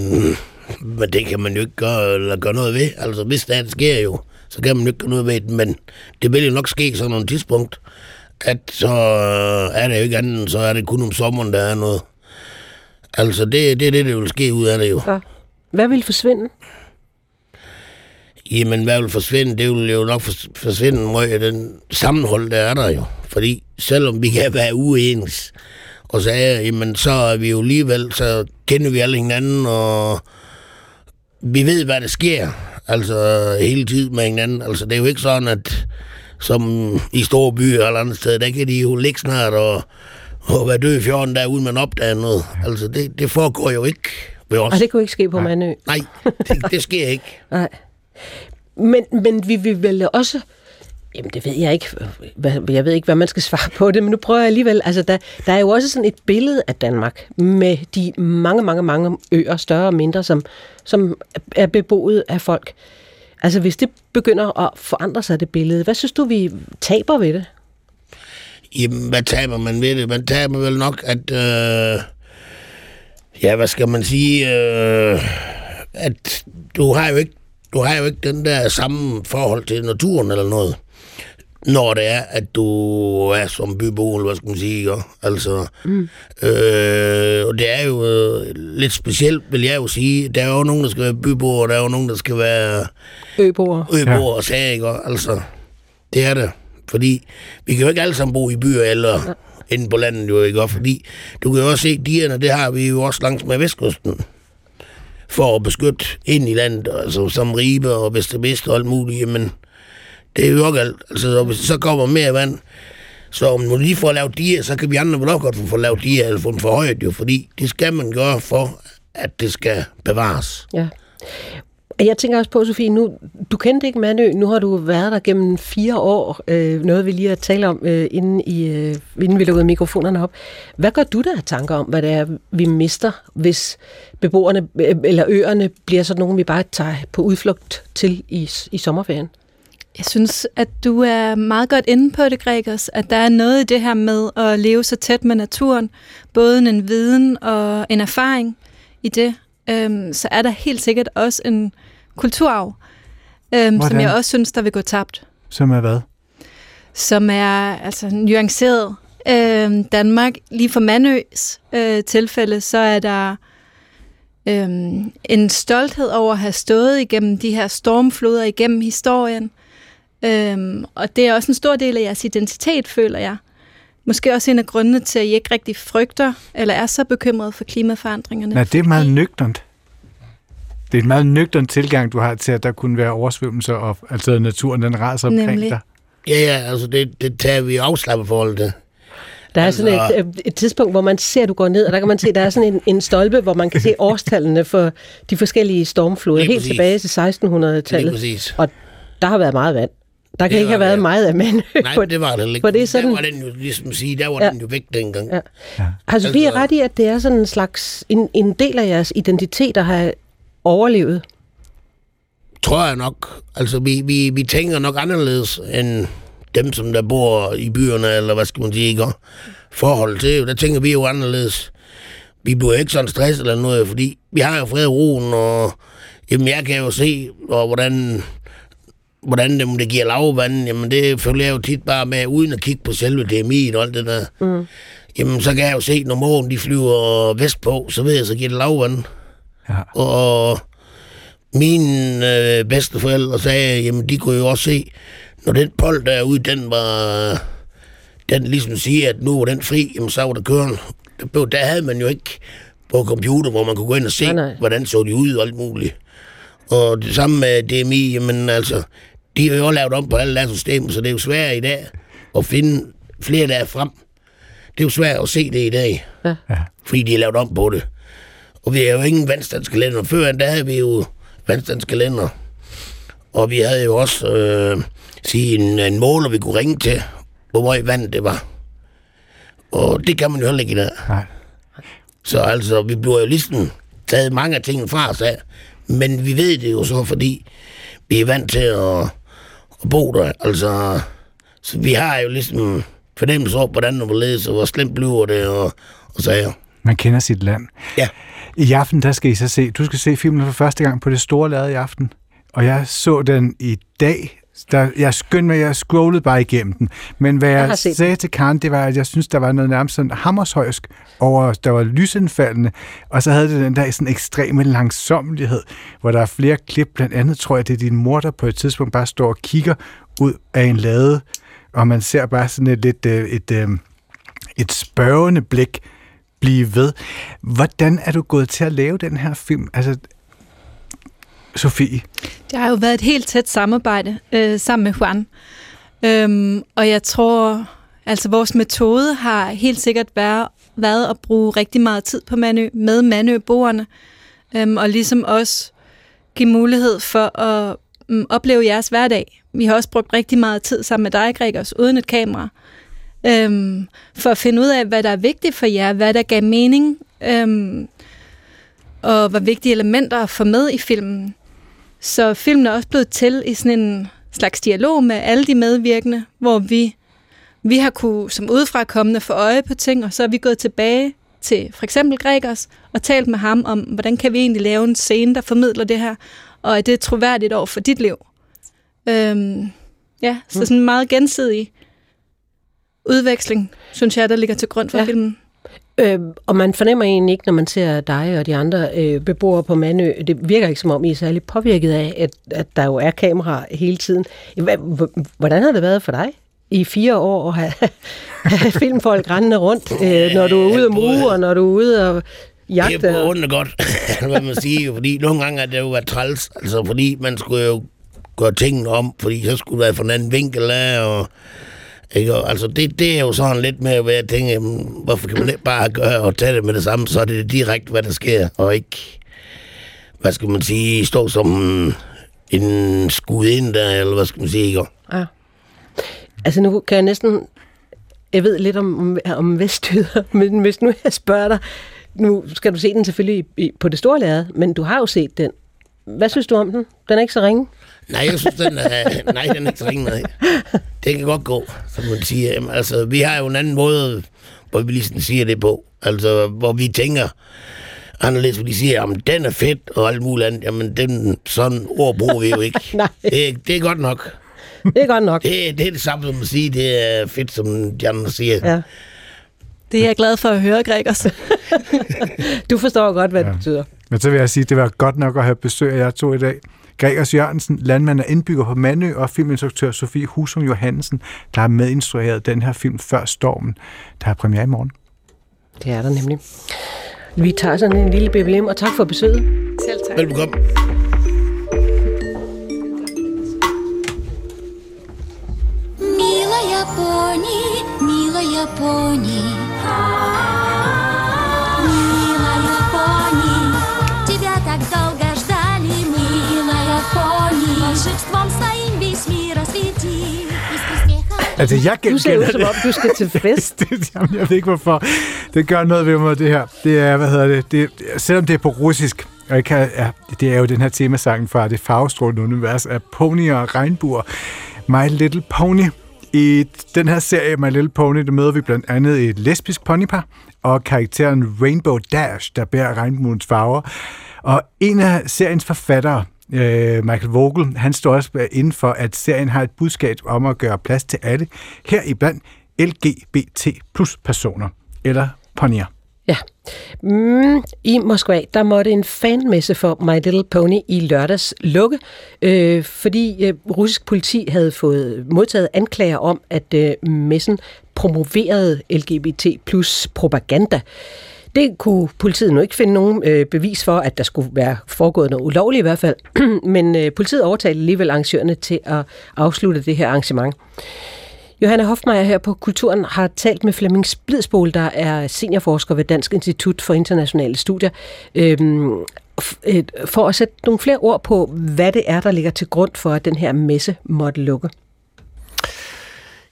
men det kan man jo ikke gøre, eller gøre noget ved. Altså, hvis det sker jo, så kan man jo ikke gøre noget ved det, men det vil jo nok ske sådan nogle tidspunkt, at så er det jo ikke andet, så er det kun om sommeren, der er noget. Altså, det, det er det, der vil ske ud af det jo. Ja. Hvad vil forsvinde? Jamen, hvad vil forsvinde? Det vil jo nok forsvinde med den sammenhold, der er der jo. Fordi selvom vi kan være uenige, og sagde, jamen så er vi jo alligevel, så kender vi alle hinanden, og vi ved, hvad der sker, altså hele tiden med hinanden. Altså det er jo ikke sådan, at som i store byer eller andet sted, der kan de jo ligge snart og, og være døde i fjorden der, uden man opdager noget. Altså det, det foregår jo ikke ved os. Og det kunne ikke ske på Nej. Mandø? Nej, det, det sker ikke. Nej. Men, men vi vil vel også... Jamen, det ved jeg ikke. Jeg ved ikke, hvad man skal svare på det, men nu prøver jeg alligevel. Altså, der, der er jo også sådan et billede af Danmark med de mange, mange, mange øer, større og mindre, som, som er beboet af folk. Altså, hvis det begynder at forandre sig, det billede, hvad synes du, vi taber ved det? Jamen, hvad taber man ved det? Man taber vel nok, at... Øh, ja, hvad skal man sige? Øh, at du har jo ikke du har jo ikke den der samme forhold til naturen eller noget, når det er, at du er som bybo, eller hvad skal man sige, ikke? altså, mm. øh, og det er jo øh, lidt specielt, vil jeg jo sige, der er jo nogen, der skal være byboer, og der er jo nogen, der skal være Øboere. øboer ja. og sager, ikke? altså, det er det, fordi vi kan jo ikke alle sammen bo i byer eller inde på landet, jo, ikke? Fordi du kan jo også se, dierne, det har vi jo også langs med vestkysten for at beskytte ind i landet, altså som Ribe og Vestervest og alt muligt, men det er jo også alt. Altså, og hvis så kommer mere vand, så om nu lige får lavet diger, så kan vi andre vel også godt få lavet diger, eller få dem forhøjet jo, fordi det skal man gøre for, at det skal bevares. Ja. Jeg tænker også på, Sofie, nu, du kendte ikke Mandø, nu har du været der gennem fire år, øh, noget vi lige har talt om, øh, inden, i, øh, inden vi lukkede mikrofonerne op. Hvad gør du der af tanker om, hvad det er, vi mister, hvis beboerne øh, eller øerne bliver sådan nogen, vi bare tager på udflugt til i, i sommerferien? Jeg synes, at du er meget godt inde på det, Gregers, at der er noget i det her med at leve så tæt med naturen, både en viden og en erfaring i det, øhm, så er der helt sikkert også en kulturarv, øhm, som jeg også synes, der vil gå tabt. Som er hvad? som er altså nuanceret. Øh, Danmark, lige for Mandøs øh, tilfælde, så er der øh, en stolthed over at have stået igennem de her stormfloder igennem historien. Øh, og det er også en stor del af jeres identitet, føler jeg. Måske også en af grundene til, at I ikke rigtig frygter, eller er så bekymret for klimaforandringerne. Nej, det er meget nøgternt. Det er en meget nøgtern tilgang, du har til, at der kunne være oversvømmelser, og altså naturen den raser omkring Nemlig. dig. Ja, ja, altså det, det tager vi afslappet forhold til. Der er Altså- sådan et, øh, et tidspunkt, hvor man ser, at du går ned, og der kan man se, at der er sådan en, en stolpe, hvor man kan se årstallene for de forskellige stormfloder, helt præcis. tilbage til 1600-tallet. Lige præcis. Og der har været meget vand. Der kan Det ikke have været det. meget af Mandø. Nej, det var det ikke. For det er sådan, Der var den jo, ligesom sige, der var Ja. ja. den jo væk dengang. Ja. Har Sofie Altså- ret i, at det er sådan en slags, en, en del af jeres identitet, der har overlevet? Tror jeg nok. Altså, vi, vi, vi tænker nok anderledes end dem, som der bor i byerne, eller hvad skal man sige, ikke? Forhold til, der tænker vi jo anderledes. Vi bliver ikke sådan stresset eller noget, fordi vi har jo fred og roen, og jamen, jeg kan jo se, og hvordan hvordan det, det giver lavvand, jamen det følger jeg jo tit bare med, uden at kigge på selve DMI og alt det der. Mm. Jamen, så kan jeg jo se, når morgen de flyver vestpå, så ved jeg, så giver det lavvand. Ja. Og mine øh, bedsteforældre sagde, jamen de kunne jo også se, når den pold derude, den var, den ligesom siger, at nu var den fri, jamen så var der kørende. Der, blev- der havde man jo ikke på computer, hvor man kunne gå ind og se, Nej, nej. hvordan så de ud og alt muligt. Og det samme med DMI, jamen altså, de har jo lavet om på alle deres systemer, så det er jo svært i dag at finde flere dage frem. Det er jo svært at se det i dag, Ja. Ja. fordi de har lavet om på det. Og vi har jo ingen vandstandskalender. Før der havde vi jo vandstandskalender. Og vi havde jo også øh, sige, en, en måler, vi kunne ringe til, hvor meget vand det var. Og det kan man jo heller ikke i dag. Nej. Så altså, vi bliver jo ligesom taget mange af tingene fra os af. Men vi ved det jo så, fordi vi er vant til at, at bo der. Altså, så vi har jo ligesom fornemmelse af, hvordan det vil ledes, og hvor slemt bliver det, og, og sager. Man kender sit land. Ja. I aften, der skal I så se, du skal se filmen for første gang på det store lade i aften. Og jeg så den i dag. Der, jeg skyndte mig, jeg scrollede bare igennem den. Men hvad Jeg jeg, sagde til Karen, det var, at jeg synes, der var noget nærmest sådan hammershøjsk over, der var lysindfaldende, og så havde det den der sådan ekstreme langsommelighed, hvor der er flere klip, blandt andet tror jeg, det er din mor, der på et tidspunkt bare står og kigger ud af en lade, og man ser bare sådan et lidt øh, et, et, et spørgende blik blive ved. Hvordan er du gået til at lave den her film? Altså, Sofie, Det har jo været et helt tæt samarbejde øh, sammen med Juan. Øhm, og jeg tror, altså vores metode har helt sikkert været, været at bruge rigtig meget tid på Manø, med Manø-boerne, øhm, og ligesom også give mulighed for at øhm, opleve jeres hverdag. Vi har også brugt rigtig meget tid sammen med dig, Gregers, uden et kamera, øhm, for at finde ud af, hvad der er vigtigt for jer, hvad der gav mening, øhm, og hvad vigtige elementer at få med i filmen. Så filmen er også blevet til i sådan en slags dialog med alle de medvirkende, hvor vi, vi har kunne som udefra kommende få øje på ting, og så er vi gået tilbage til for eksempel Gregers og talt med ham om, hvordan kan vi egentlig lave en scene, der formidler det her, og er det troværdigt over for dit liv. Øhm, ja, så sådan en meget gensidig udveksling, synes jeg, der ligger til grund for ja. filmen. Øh, og man fornemmer egentlig ikke, når man ser dig og de andre øh, beboere på Mandø, det virker ikke som om, I er særlig påvirket af, at, at der jo er kamera hele tiden. Hvordan har det været for dig i fire år at have, have filmfolk rendende rundt, øh, når du er ude og mue, og når du er ude og Det jagte? er på og- ondt og godt, hvad man siger, fordi nogle gange er det jo været træls, altså fordi man skulle jo gøre tingene om, fordi så skulle der være fra en anden vinkel af, og ikke? Og, altså det, det er jo sådan lidt med at jeg tænke, jamen, hvorfor kan man ikke bare gøre og tage det med det samme, så er det direkte, hvad der sker, og ikke, hvad skal man sige, stå som en skud ind der, eller hvad skal man sige, ikke? Ja. Altså nu kan jeg næsten... Jeg ved lidt om, om, om Vestjyder, men hvis nu jeg spørger dig... Nu skal du se den selvfølgelig i, i, på det store lærred, men du har jo set den. Hvad synes du om den? Den er ikke så ringe. Nej, jeg synes, den er, nej, den er ikke så ringe, nej. Det kan godt gå, som man siger. Jamen, altså, vi har jo en anden måde, hvor vi lige sådan siger det på. Altså, hvor vi tænker anderledes, hvor de siger, jamen, den er fedt, og alt muligt andet. Jamen, den, sådan ord bruger vi jo ikke. Nej. Det, er- det er godt nok. Det er godt nok. Det, det er det samme som at sige, det er fedt, som de andre siger. Ja. Det er jeg glad for at høre, Gregers. Du forstår godt, hvad ja. Ja. det betyder. Men så vil jeg sige, at det var godt nok at have besøg af jer to i dag. Gregers Jørgensen, landmand og indbygger på Mandø, og filminstruktør Sofie Husum Johansen, der har medinstrueret den her film før stormen, der har premiere i morgen. Det er der nemlig. Vi tager sådan en lille BBM, og tak for besøget. Selv tak. Velbekomme. Милая пони, милая пони. Altså, jeg Du ser ud som om, du skal til fest. det, jamen, jeg ved ikke hvorfor. Det gør noget ved mig, det her. Det er, hvad hedder det, det selvom det er på russisk, og jeg kan, ja, det er jo den her temasang fra det farvestrålende univers af pony og regnbuer. My Little Pony. I den her serie My Little Pony, der møder vi blandt andet et lesbisk ponypar og karakteren Rainbow Dash, der bærer regnbuens farver. Og en af seriens forfattere, øh, Michael Vogel, han står også inden for, at serien har et budskab om at gøre plads til alle, heriblandt LGBT plus personer eller ponyer. Ja. Mm, I Moskva, der måtte en fanmesse for My Little Pony i lørdags lukke, øh, fordi øh, russisk politi havde fået modtaget anklager om, at øh, messen promoverede LGBT plus propaganda. Det kunne politiet nu ikke finde nogen øh, bevis for, at der skulle være foregået noget ulovligt i hvert fald, men øh, politiet overtalte alligevel arrangørerne til at afslutte det her arrangement. Johanna Hofmeier her på Kulturen har talt med Flemming Splidsbol, der er seniorforsker ved Dansk Institut for Internationale Studier, øhm, øh, for at sætte nogle flere ord på, hvad det er, der ligger til grund for, at den her messe måtte lukke.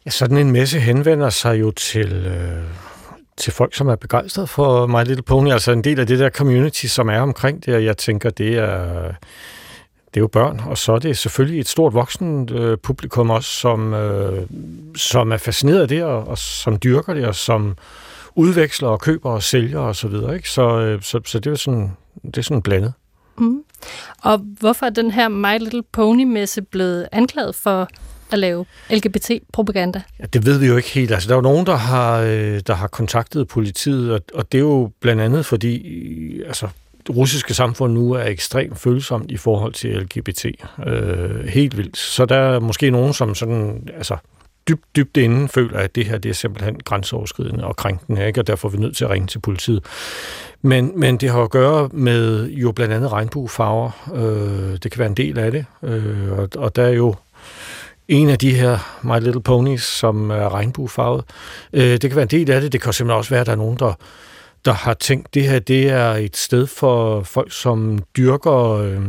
Ja, sådan en messe henvender sig jo til, øh, til folk, som er begejstret for My Little Pony, altså en del af det der community, som er omkring det, og jeg tænker, det er det er jo børn, og så er det selvfølgelig et stort voksen øh, publikum også, som, øh, som er fascineret af det, og, og som dyrker det, og som udveksler og køber og sælger og så videre. Ikke? Så, øh, så, så det er sådan, det er sådan blandet. Mm. Og hvorfor er den her My Little Pony-messe blevet anklaget for at lave LGBT-propaganda? Ja, det ved vi jo ikke helt. Altså, der er jo nogen, der har, øh, der har kontaktet politiet, og, og det er jo blandt andet fordi, øh, altså, det russiske samfund nu er ekstremt følsomt i forhold til LGBT. Øh, helt vildt. Så der er måske nogen, som sådan, altså, dybt, dybt inden føler, at det her det er simpelthen grænseoverskridende og krænkende, ikke? og derfor er vi nødt til at ringe til politiet. Men, men det har at gøre med jo blandt andet regnbuefarver. Øh, det kan være en del af det. Øh, og, og der er jo en af de her My Little Ponies, som er regnbuefarvet. Øh, det kan være en del af det. Det kan simpelthen også være, at der er nogen, der der har tænkt, det her det er et sted for folk, som dyrker øh,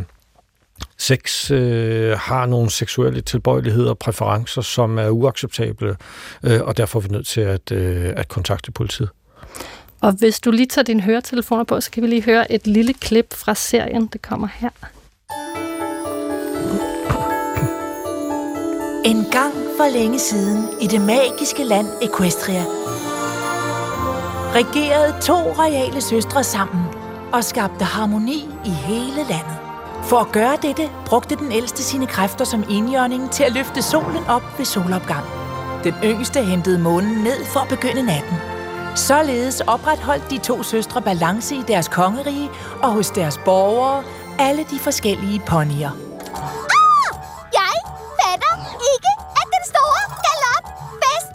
sex, øh, har nogle seksuelle tilbøjeligheder og præferencer, som er uacceptable, øh, og derfor er vi nødt til at, øh, at kontakte politiet. Og hvis du lige tager dine høretelefoner på, så kan vi lige høre et lille klip fra serien. Det kommer her. En gang for længe siden i det magiske land Equestria regerede to royale søstre sammen og skabte harmoni i hele landet. For at gøre dette brugte den ældste sine kræfter som indjørning til at løfte solen op ved solopgang. Den yngste hentede månen ned for at begynde natten. Således opretholdt de to søstre balance i deres kongerige og hos deres borgere alle de forskellige ponyer. Ah! Jeg fatter ikke, at den store galopfest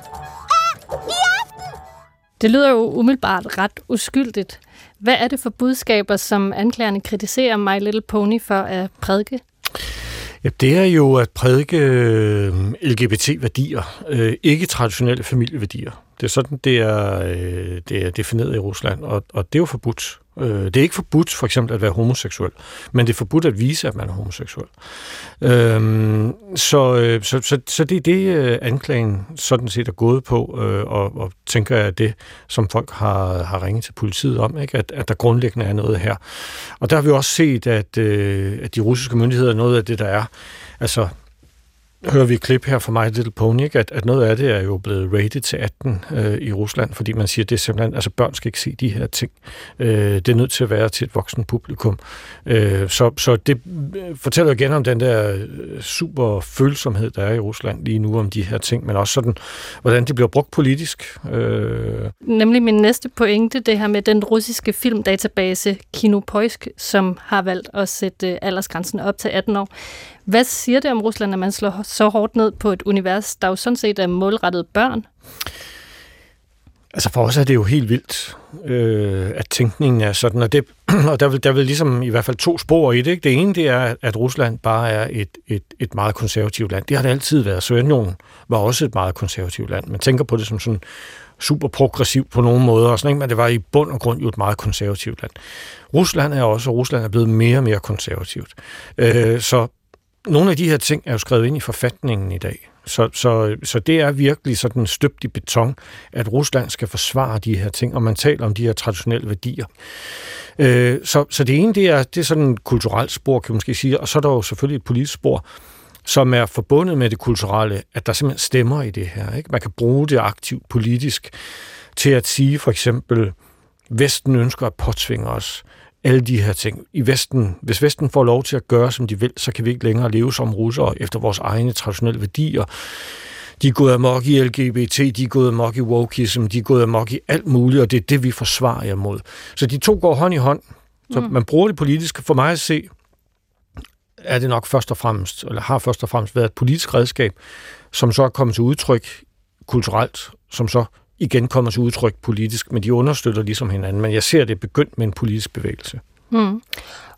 er i aften! Det lyder jo umiddelbart ret uskyldigt. Hvad er det for budskaber, som anklagerne kritiserer My Little Pony for at prædike? Ja, det er jo at prædike øh, LGBT-værdier, øh, ikke traditionelle familieværdier. Det er sådan, det er, øh, det er defineret i Rusland, og, og det er jo forbudt. Øh, det er ikke forbudt for eksempel at være homoseksuel, men det er forbudt at vise, at man er homoseksuel. Øhm, øh, så, så, så, så det er det, øh, anklagen sådan set er gået på, øh, og, og tænker jeg det, som folk har, har ringet til politiet om, ikke? At, at der grundlæggende er noget her. Og der har vi også set, at, øh, at de russiske myndigheder, noget af det, der er, altså hører vi et klip her fra My Little Pony, ikke? At, at noget af det er jo blevet rated til 18 øh, i Rusland, fordi man siger, at det er simpelthen, altså børn skal ikke se de her ting. Øh, det er nødt til at være til et voksen publikum. Øh, så, så det øh, fortæller igen om den der øh, super følsomhed, der er i Rusland lige nu om de her ting, men også sådan, hvordan de bliver brugt politisk. Øh. Nemlig min næste pointe, det her med den russiske filmdatabase Kinopoisk, som har valgt at sætte øh, aldersgrænsen op til 18 år. Hvad siger det om Rusland, at man slår så hårdt ned på et univers, der jo sådan set er målrettet børn? Altså for os er det jo helt vildt, øh, at tænkningen er sådan, og, det, og der, vil, der vil ligesom i hvert fald to spor i det. Ikke? Det ene det er, at Rusland bare er et, et, et meget konservativt land. Det har det altid været. Sovjetunionen var også et meget konservativt land. Man tænker på det som sådan super progressivt på nogle måder, og sådan, ikke? men det var i bund og grund jo et meget konservativt land. Rusland er også, og Rusland er blevet mere og mere konservativt. Øh, så nogle af de her ting er jo skrevet ind i forfatningen i dag. Så, så, så det er virkelig sådan støbt i beton, at Rusland skal forsvare de her ting, og man taler om de her traditionelle værdier. Øh, så, så det ene, det er, det er sådan et kulturelt spor, kan man måske sige, og så er der jo selvfølgelig et politisk spor, som er forbundet med det kulturelle, at der simpelthen stemmer i det her. Ikke? Man kan bruge det aktivt politisk til at sige for eksempel, Vesten ønsker at påtvinge os alle de her ting. I Vesten, hvis Vesten får lov til at gøre, som de vil, så kan vi ikke længere leve som russere efter vores egne traditionelle værdier. De er gået amok i LGBT, de er gået amok i wokeism, de er gået amok i alt muligt, og det er det, vi forsvarer jer mod. Så de to går hånd i hånd. Så mm. man bruger det politiske. For mig at se, er det nok først og fremmest, eller har først og fremmest været et politisk redskab, som så er kommet til udtryk kulturelt, som så igen kommer til udtryk politisk, men de understøtter ligesom hinanden. Men jeg ser det begyndt med en politisk bevægelse. Mm.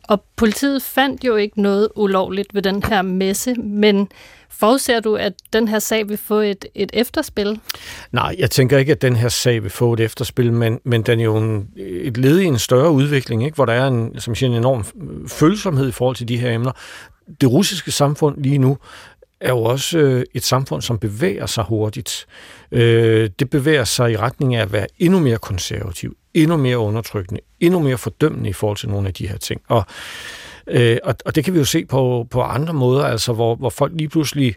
Og politiet fandt jo ikke noget ulovligt ved den her messe, men forudser du, at den her sag vil få et, et efterspil? Nej, jeg tænker ikke, at den her sag vil få et efterspil, men, men den er jo en, et led i en større udvikling, ikke? hvor der er en, som siger, en enorm følsomhed i forhold til de her emner. Det russiske samfund lige nu er jo også øh, et samfund, som bevæger sig hurtigt. Øh, det bevæger sig i retning af at være endnu mere konservativ, endnu mere undertrykkende, endnu mere fordømmende i forhold til nogle af de her ting. Og, øh, og, og det kan vi jo se på, på andre måder, altså hvor, hvor folk lige pludselig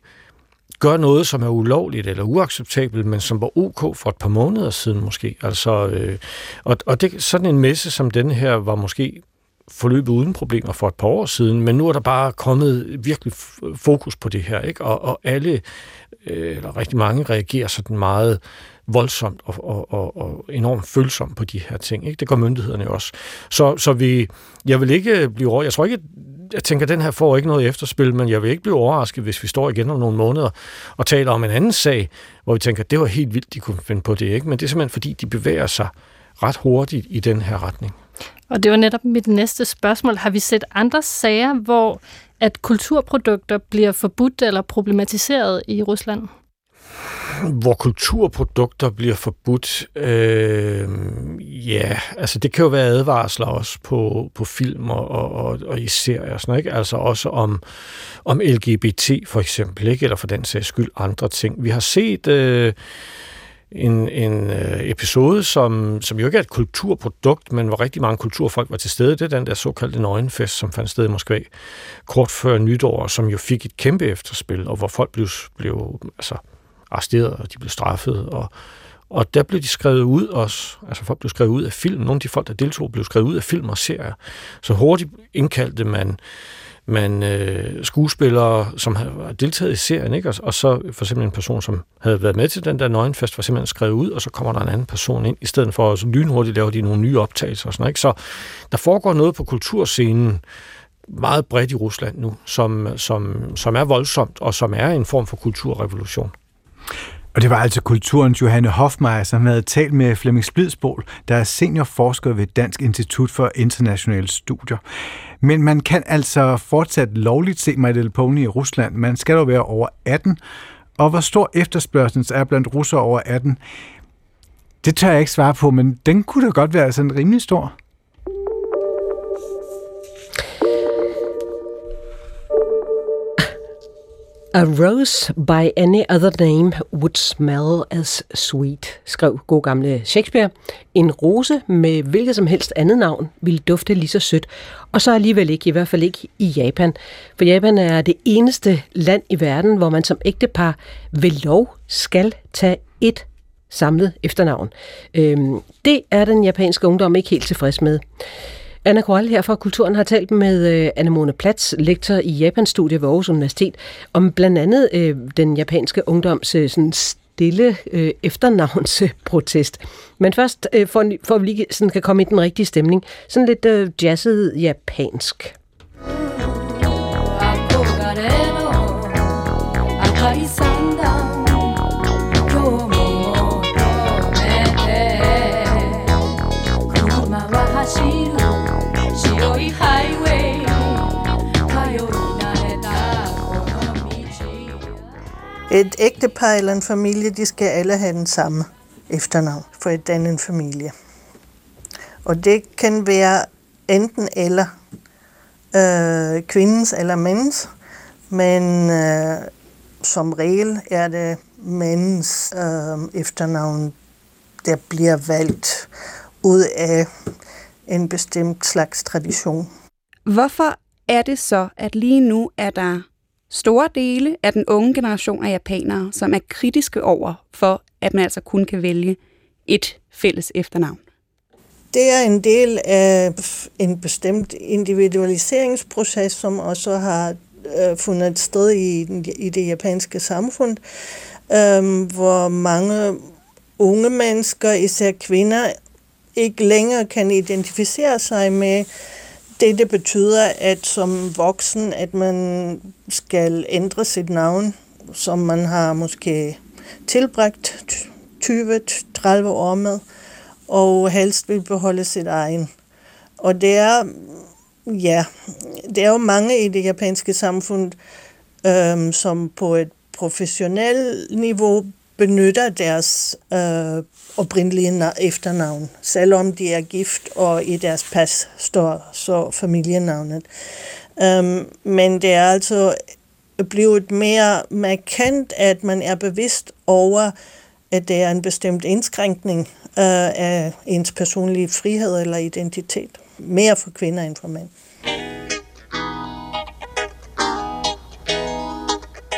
gør noget, som er ulovligt eller uacceptabelt, men som var ok for et par måneder siden måske. Altså, øh, og og det, sådan en messe som den her var måske forløbet uden problemer for et par år siden, men nu er der bare kommet virkelig fokus på det her, ikke? Og, og alle, øh, eller rigtig mange, reagerer sådan meget voldsomt og, og, og, og enormt følsomt på de her ting. Ikke? Det gør myndighederne også. Så, så vi, jeg vil ikke blive over. Jeg tror ikke, jeg tænker, at den her får ikke noget efterspil, men jeg vil ikke blive overrasket, hvis vi står igen om nogle måneder og taler om en anden sag, hvor vi tænker, at det var helt vildt, de kunne finde på det. Ikke? Men det er simpelthen, fordi de bevæger sig ret hurtigt i den her retning. Og det var netop mit næste spørgsmål. Har vi set andre sager, hvor at kulturprodukter bliver forbudt eller problematiseret i Rusland? Hvor kulturprodukter bliver forbudt, øh, ja, altså det kan jo være advarsler også på, på film og, og, og i serier, sådan, ikke? altså også om, om LGBT for eksempel, ikke? eller for den sags skyld andre ting. Vi har set... Øh, en, en øh, episode, som, som jo ikke er et kulturprodukt, men hvor rigtig mange kulturfolk var til stede. Det er den der såkaldte nøgenfest, som fandt sted i Moskva kort før nytår, som jo fik et kæmpe efterspil, og hvor folk blev, blev altså, arresteret, og de blev straffet, og, og der blev de skrevet ud også, altså folk blev skrevet ud af film. Nogle af de folk, der deltog, blev skrevet ud af film og serier. Så hurtigt indkaldte man man øh, skuespillere, som havde deltaget i serien, ikke? Og, og så for eksempel en person, som havde været med til den der nøgenfest, var simpelthen skrevet ud, og så kommer der en anden person ind, i stedet for at så lynhurtigt lave de nogle nye optagelser og sådan ikke? Så der foregår noget på kulturscenen, meget bredt i Rusland nu, som, som, som er voldsomt, og som er en form for kulturrevolution. Og det var altså kulturens Johanne Hofmeier, som havde talt med Flemming Splidsbol, der er seniorforsker ved Dansk Institut for Internationale Studier. Men man kan altså fortsat lovligt se My Little Pony i Rusland. Man skal dog være over 18. Og hvor stor efterspørgsel er blandt russere over 18, det tør jeg ikke svare på, men den kunne da godt være sådan rimelig stor. A rose by any other name would smell as sweet, skrev god gamle Shakespeare. En rose med hvilket som helst andet navn ville dufte lige så sødt, og så alligevel ikke, i hvert fald ikke i Japan. For Japan er det eneste land i verden, hvor man som ægtepar ved lov skal tage et samlet efternavn. Øhm, det er den japanske ungdom ikke helt tilfreds med. Anna Koral her fra Kulturen har talt med øh, Anne-Mone Platz, lektor i Japans studie ved Aarhus Universitet, om blandt andet øh, den japanske ungdoms øh, sådan stille øh, efternavnsprotest. Men først, øh, for, for at vi lige sådan kan komme i den rigtige stemning, sådan lidt øh, jazzet japansk. Et ægtepar eller en familie, de skal alle have den samme efternavn for at danne en familie. Og det kan være enten eller øh, kvindens eller mandens, men øh, som regel er det mandens øh, efternavn, der bliver valgt ud af en bestemt slags tradition. Hvorfor er det så, at lige nu er der store dele af den unge generation af japanere, som er kritiske over for, at man altså kun kan vælge et fælles efternavn? det er en del af en bestemt individualiseringsproces, som også har øh, fundet sted i, i det japanske samfund, øh, hvor mange unge mennesker, især kvinder, ikke længere kan identificere sig med det, det betyder, at som voksen, at man skal ændre sit navn, som man har måske tilbragt 20-30 år med, og helst vil beholde sit egen. Og det er, ja, det er jo mange i det japanske samfund, øhm, som på et professionelt niveau benytter deres øh, oprindelige efternavn, selvom de er gift, og i deres pas står så familienavnet. Um, men det er altså blevet mere markant, at man er bevidst over, at det er en bestemt indskrænkning øh, af ens personlige frihed eller identitet. Mere for kvinder end for mænd.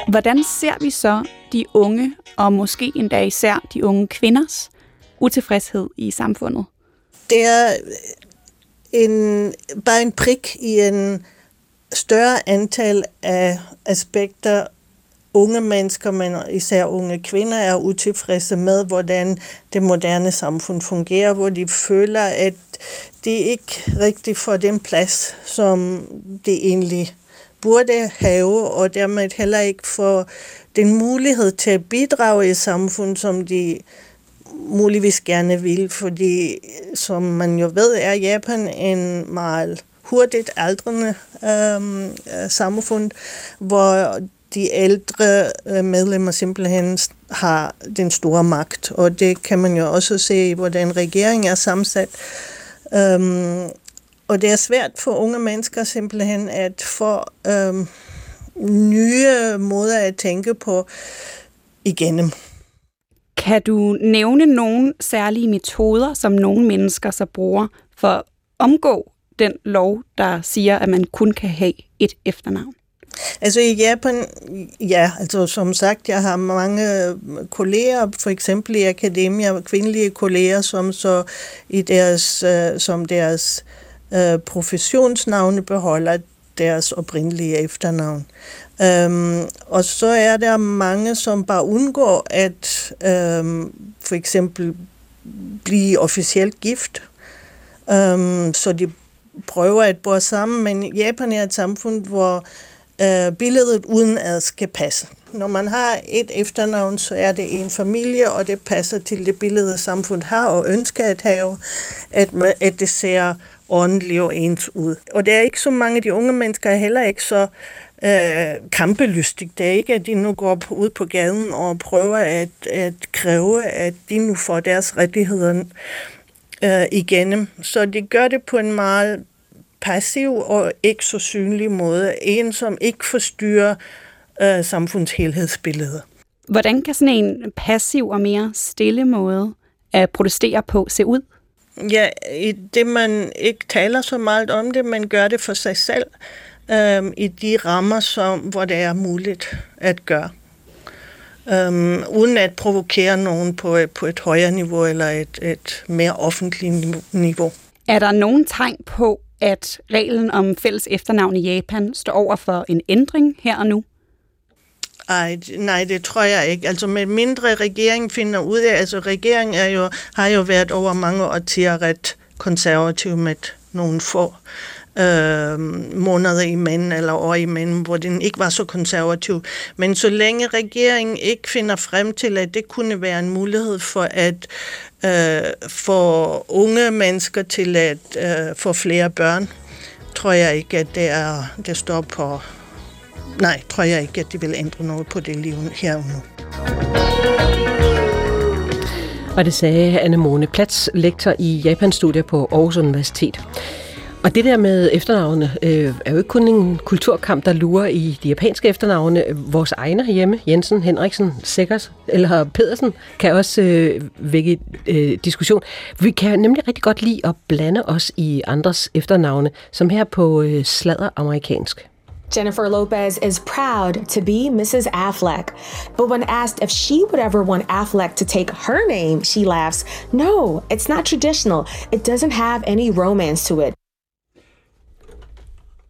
Hvordan ser vi så de unge, og måske endda især de unge kvinders utilfredshed i samfundet? Det er øh, en, bare en prik i en større antal af aspekter, unge mennesker, men især unge kvinder, er utilfredse med, hvordan det moderne samfund fungerer, hvor de føler, at de ikke rigtig får den plads, som de egentlig burde have, og dermed heller ikke får den mulighed til at bidrage i samfundet, som de muligvis gerne vil, fordi som man jo ved, er Japan en meget hurtigt aldrende øhm, samfund, hvor de ældre øh, medlemmer simpelthen har den store magt, og det kan man jo også se i, hvordan regeringen er sammensat. Øhm, og det er svært for unge mennesker simpelthen at få øhm, nye måder at tænke på igennem. Kan du nævne nogle særlige metoder, som nogle mennesker så bruger for at omgå den lov, der siger, at man kun kan have et efternavn? Altså i Japan, ja, altså som sagt, jeg har mange kolleger, for eksempel i akademia, kvindelige kolleger, som så i deres, øh, som deres øh, professionsnavne beholder deres oprindelige efternavn. Øhm, og så er der mange, som bare undgår at øhm, for eksempel blive officielt gift. Øhm, så de prøver at bo sammen, men Japan er et samfund, hvor øh, billedet uden ad skal passe. Når man har et efternavn, så er det en familie, og det passer til det billede, samfundet har og ønsker at have, at, at det ser ordentligt og ens ud. Og det er ikke så mange, de unge mennesker er heller ikke så øh, kampelystige. Det er ikke, at de nu går ud på gaden og prøver at, at kræve, at de nu får deres rettigheder øh, igennem. Så de gør det på en meget passiv og ikke så synlig måde. En, som ikke forstyrrer øh, samfundets helhedsbillede. Hvordan kan sådan en passiv og mere stille måde at protestere på se ud? Ja, i det man ikke taler så meget om det, man gør det for sig selv øhm, i de rammer, som, hvor det er muligt at gøre. Øhm, uden at provokere nogen på, øh, på et højere niveau eller et, et mere offentligt niveau. Er der nogen tegn på, at reglen om fælles efternavn i Japan står over for en ændring her og nu? Ej, nej, det tror jeg ikke. Altså med mindre regeringen finder ud af, altså regeringen er jo, har jo været over mange årtier ret konservativ med nogle få øh, måneder imellem, eller år imellem, hvor den ikke var så konservativ. Men så længe regeringen ikke finder frem til, at det kunne være en mulighed for at øh, få unge mennesker til at øh, få flere børn, tror jeg ikke, at det, er, det står på... Nej, tror jeg ikke, at de vil ændre noget på det liv her og nu. Og det sagde Anne Mone Plats, lektor i Japanstudier på Aarhus Universitet. Og det der med efternavne øh, er jo ikke kun en kulturkamp, der lurer i de japanske efternavne. Vores egne herhjemme, Jensen, Henriksen, Sikkers eller Pedersen, kan også øh, vække øh, diskussion. Vi kan nemlig rigtig godt lide at blande os i andres efternavne, som her på øh, sladder amerikansk. Jennifer Lopez is proud to be Mrs. Affleck. But when asked if she would ever want Affleck to take her name, she laughs, No, it's not traditional. It doesn't have any romance to it.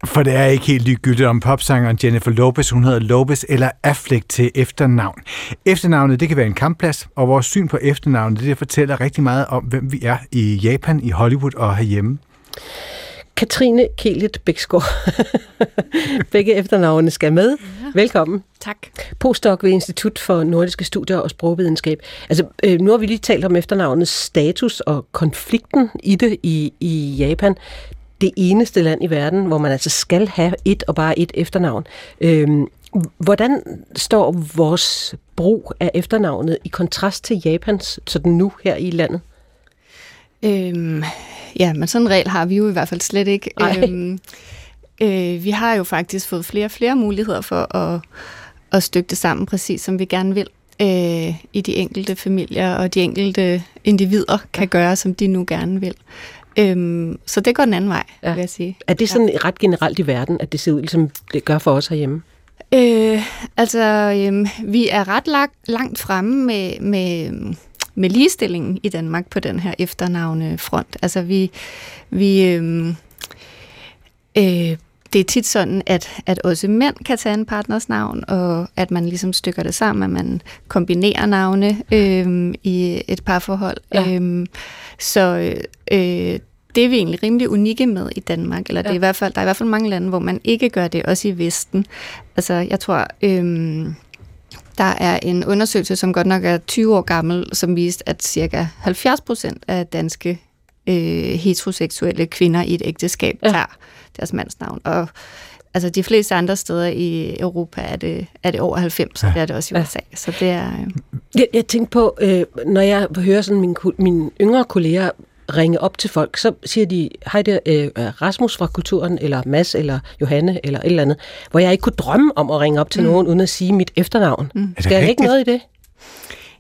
For det er ikke helt ligegyldigt om popsangeren Jennifer Lopez, hun hedder Lopez eller Affleck til efternavn. Efternavnet, det kan være en kampplads, og vores syn på efternavnet, det fortæller rigtig meget om, hvem vi er i Japan, i Hollywood og herhjemme. Katrine Kelit Bæksgaard. Begge efternavne skal med. Ja. Velkommen. Tak. Postdoc ved Institut for Nordiske Studier og Sprogvidenskab. Altså, øh, nu har vi lige talt om efternavnets status og konflikten i det i, i Japan. Det eneste land i verden, hvor man altså skal have et og bare et efternavn. Øhm, hvordan står vores brug af efternavnet i kontrast til Japans, sådan nu her i landet? Øhm, ja, men sådan en regel har vi jo i hvert fald slet ikke. Ej. Øhm, øh, vi har jo faktisk fået flere og flere muligheder for at, at stykke det sammen, præcis som vi gerne vil øh, i de enkelte familier, og de enkelte individer kan gøre, som de nu gerne vil. Øhm, så det går den anden vej, ja. vil jeg sige. Er det sådan ja. ret generelt i verden, at det ser ud, ligesom det gør for os herhjemme? Øh, altså, øhm, vi er ret langt, langt fremme med, med, med ligestillingen i Danmark på den her efternavnefront. Altså, vi, vi øhm, øh, det er tit sådan, at, at også mænd kan tage en partners navn, og at man ligesom stykker det sammen, at man kombinerer navne øhm, i et parforhold. Ja. Øhm, så øh, det er vi egentlig rimelig unikke med i Danmark, eller det er i hvert fald, der er i hvert fald mange lande, hvor man ikke gør det, også i Vesten. Altså, jeg tror, øhm, der er en undersøgelse, som godt nok er 20 år gammel, som viste, at cirka 70 procent af danske øh, heteroseksuelle kvinder i et ægteskab ja. tager deres mands navn. Og altså de fleste andre steder i Europa er det, er det over 90, ja. og det er det også i USA. Ja. Så det er... Øh... Jeg, jeg tænker på, øh, når jeg hører sådan mine, mine yngre kolleger ringe op til folk, så siger de, hej det er øh, Rasmus fra Kulturen, eller Mads, eller Johanne, eller et eller andet, hvor jeg ikke kunne drømme om at ringe op til mm. nogen, uden at sige mit efternavn. Mm. Skal jeg ikke noget i det?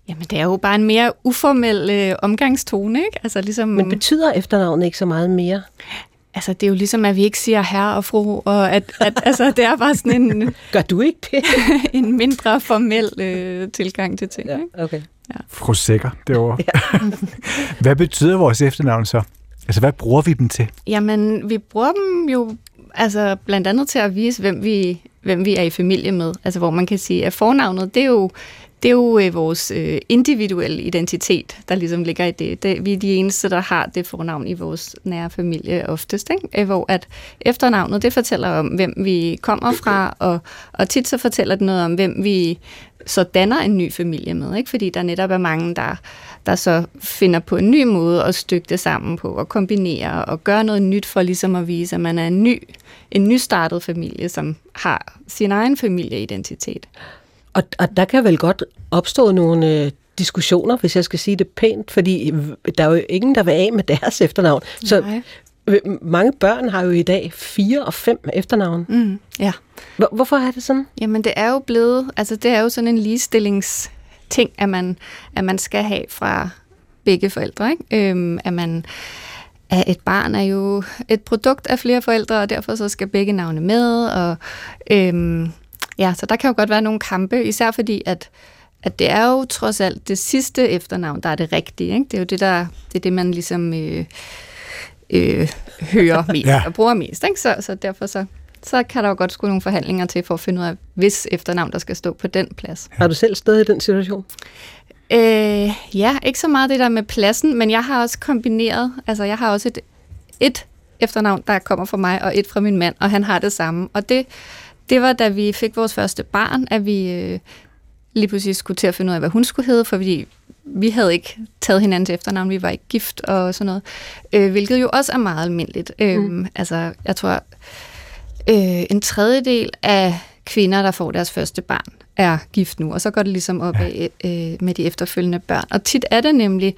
Jamen, det er jo bare en mere uformel øh, omgangstone, ikke? Altså, ligesom... Men betyder efternavnet ikke så meget mere? Altså, det er jo ligesom, at vi ikke siger herre og fru, og at, at altså, det er bare sådan en... Gør du ikke det? en mindre formel øh, tilgang til ting, ja, ikke? Ja. Fru Sikker, derovre. Ja. hvad betyder vores efternavn så? Altså, hvad bruger vi dem til? Jamen, vi bruger dem jo altså, blandt andet til at vise, hvem vi, hvem vi er i familie med. Altså, hvor man kan sige, at fornavnet, det er jo det er jo øh, vores øh, individuelle identitet, der ligesom ligger i det. det. Vi er de eneste, der har det fornavn i vores nære familie oftest, ikke? Øh, hvor at efternavnet, det fortæller om, hvem vi kommer fra, og, og tit så fortæller det noget om, hvem vi så danner en ny familie med, ikke? fordi der netop er mange, der, der så finder på en ny måde at stykke det sammen på, og kombinere og gøre noget nyt for ligesom at vise, at man er en ny, en nystartet familie, som har sin egen familieidentitet. Og, og der kan vel godt opstå nogle øh, diskussioner, hvis jeg skal sige det pænt, fordi der er jo ingen, der vil af med deres efternavn. Så Nej. Mange børn har jo i dag fire og fem efternavn. Mm, ja. Hvor, hvorfor er det sådan? Jamen det er jo blevet, altså det er jo sådan en ligestillingsting, at man, at man skal have fra begge forældre, ikke? Øhm, at man at et barn er jo et produkt af flere forældre, og derfor så skal begge navne med, og øhm, Ja, så der kan jo godt være nogle kampe, især fordi, at, at det er jo trods alt det sidste efternavn, der er det rigtige. Ikke? Det er jo det, der, det, er det man ligesom øh, øh, hører mest ja. og bruger mest. Ikke? Så, så derfor så, så kan der jo godt skulle nogle forhandlinger til for at finde ud af, hvis efternavn, der skal stå på den plads. Har du selv stået i den situation? Øh, ja, ikke så meget det der med pladsen, men jeg har også kombineret, altså jeg har også et, et efternavn, der kommer fra mig, og et fra min mand, og han har det samme. Og det det var, da vi fik vores første barn, at vi øh, lige pludselig skulle til at finde ud af, hvad hun skulle hedde, fordi vi havde ikke taget hinandens efternavn, vi var ikke gift og sådan noget, øh, hvilket jo også er meget almindeligt. Øh, mm. Altså, jeg tror, øh, en tredjedel af kvinder, der får deres første barn, er gift nu, og så går det ligesom op af, øh, med de efterfølgende børn. Og tit er det nemlig,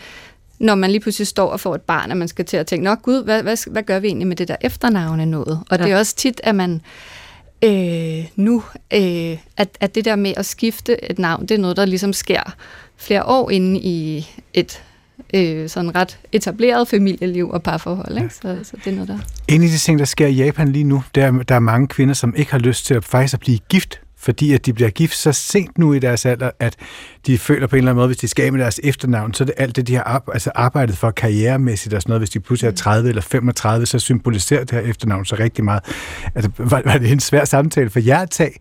når man lige pludselig står og får et barn, at man skal til at tænke, nå gud, hvad, hvad, hvad gør vi egentlig med det der efternavne noget? Og ja. det er også tit, at man øh, nu, øh, at, at det der med at skifte et navn, det er noget, der ligesom sker flere år inde i et øh, sådan ret etableret familieliv og parforhold. Ikke? Så, så det er noget, der... En af de ting, der sker i Japan lige nu, det er, at der er mange kvinder, som ikke har lyst til at faktisk at blive gift, fordi at de bliver gift så sent nu i deres alder, at de føler på en eller anden måde, hvis de skal med deres efternavn, så er det alt det, de har altså arbejdet for karrieremæssigt og sådan noget. Hvis de pludselig er 30 eller 35, så symboliserer det her efternavn så rigtig meget. Altså, var, var det en svær samtale for jer at tage?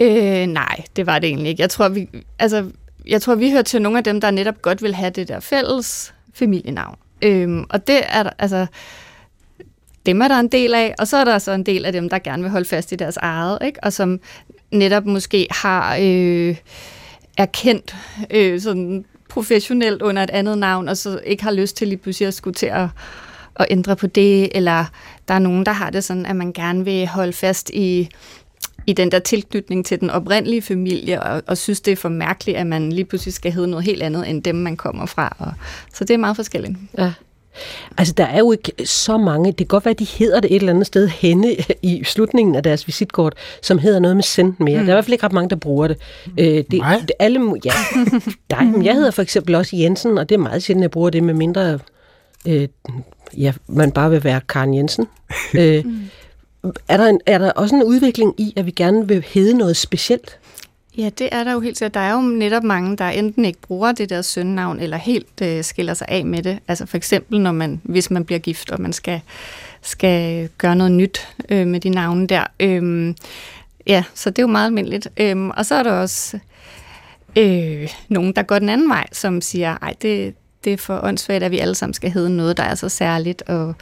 Øh, nej, det var det egentlig ikke. Jeg tror, vi, altså, jeg tror, vi hører til nogle af dem, der netop godt vil have det der fælles familienavn. Øhm, og det er altså, dem er der en del af, og så er der så en del af dem, der gerne vil holde fast i deres eget, ikke? og som netop måske har øh, erkendt øh, sådan professionelt under et andet navn, og så ikke har lyst til lige pludselig at skulle til at, at ændre på det, eller der er nogen, der har det sådan, at man gerne vil holde fast i i den der tilknytning til den oprindelige familie, og, og synes, det er for mærkeligt, at man lige pludselig skal hedde noget helt andet, end dem, man kommer fra. Og, så det er meget forskelligt. Ja. Altså, der er jo ikke så mange. Det kan godt være, at de hedder det et eller andet sted henne i slutningen af deres visitkort, som hedder noget med send mere. Mm. Der er i hvert fald ikke ret mange, der bruger det. Øh, det, det alle, ja, dig, men jeg hedder for eksempel også Jensen, og det er meget sjældent, jeg bruger det med mindre, øh, ja, man bare vil være Karen Jensen. Øh, er, der en, er der også en udvikling i, at vi gerne vil hedde noget specielt? Ja, det er der jo helt sikkert. Der er jo netop mange, der enten ikke bruger det der sønnavn, eller helt øh, skiller sig af med det. Altså for eksempel, når man, hvis man bliver gift, og man skal, skal gøre noget nyt øh, med de navne der. Øhm, ja, så det er jo meget almindeligt. Øhm, og så er der også øh, nogen, der går den anden vej, som siger, ej, det, det er for åndssvagt, at vi alle sammen skal hedde noget, der er så særligt, og,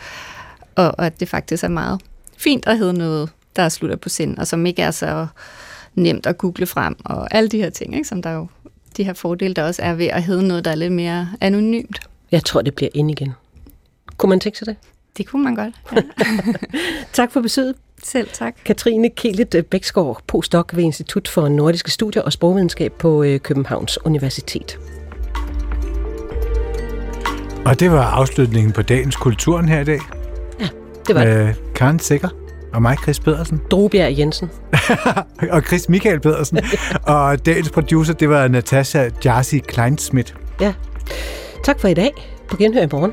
og, og at det faktisk er meget fint at hedde noget, der slutter på sind, og som ikke er så nemt at google frem, og alle de her ting, ikke? som der jo de her fordele, der også er ved at hedde noget, der er lidt mere anonymt. Jeg tror, det bliver ind igen. Kunne man tænke sig det? Det kunne man godt, ja. tak for besøget. Selv tak. Katrine Kelit Bæksgaard, postdoc ved Institut for Nordiske Studier og Sprogvidenskab på øh, Københavns Universitet. Og det var afslutningen på dagens Kulturen her i dag. Ja, det var det. Med Karen Sikker og mig, Chris Pedersen. Drobjerg Jensen. og Chris Michael Pedersen. og dagens producer, det var Natasha Jarsi Kleinsmith. Ja. Tak for i dag. På genhør i morgen.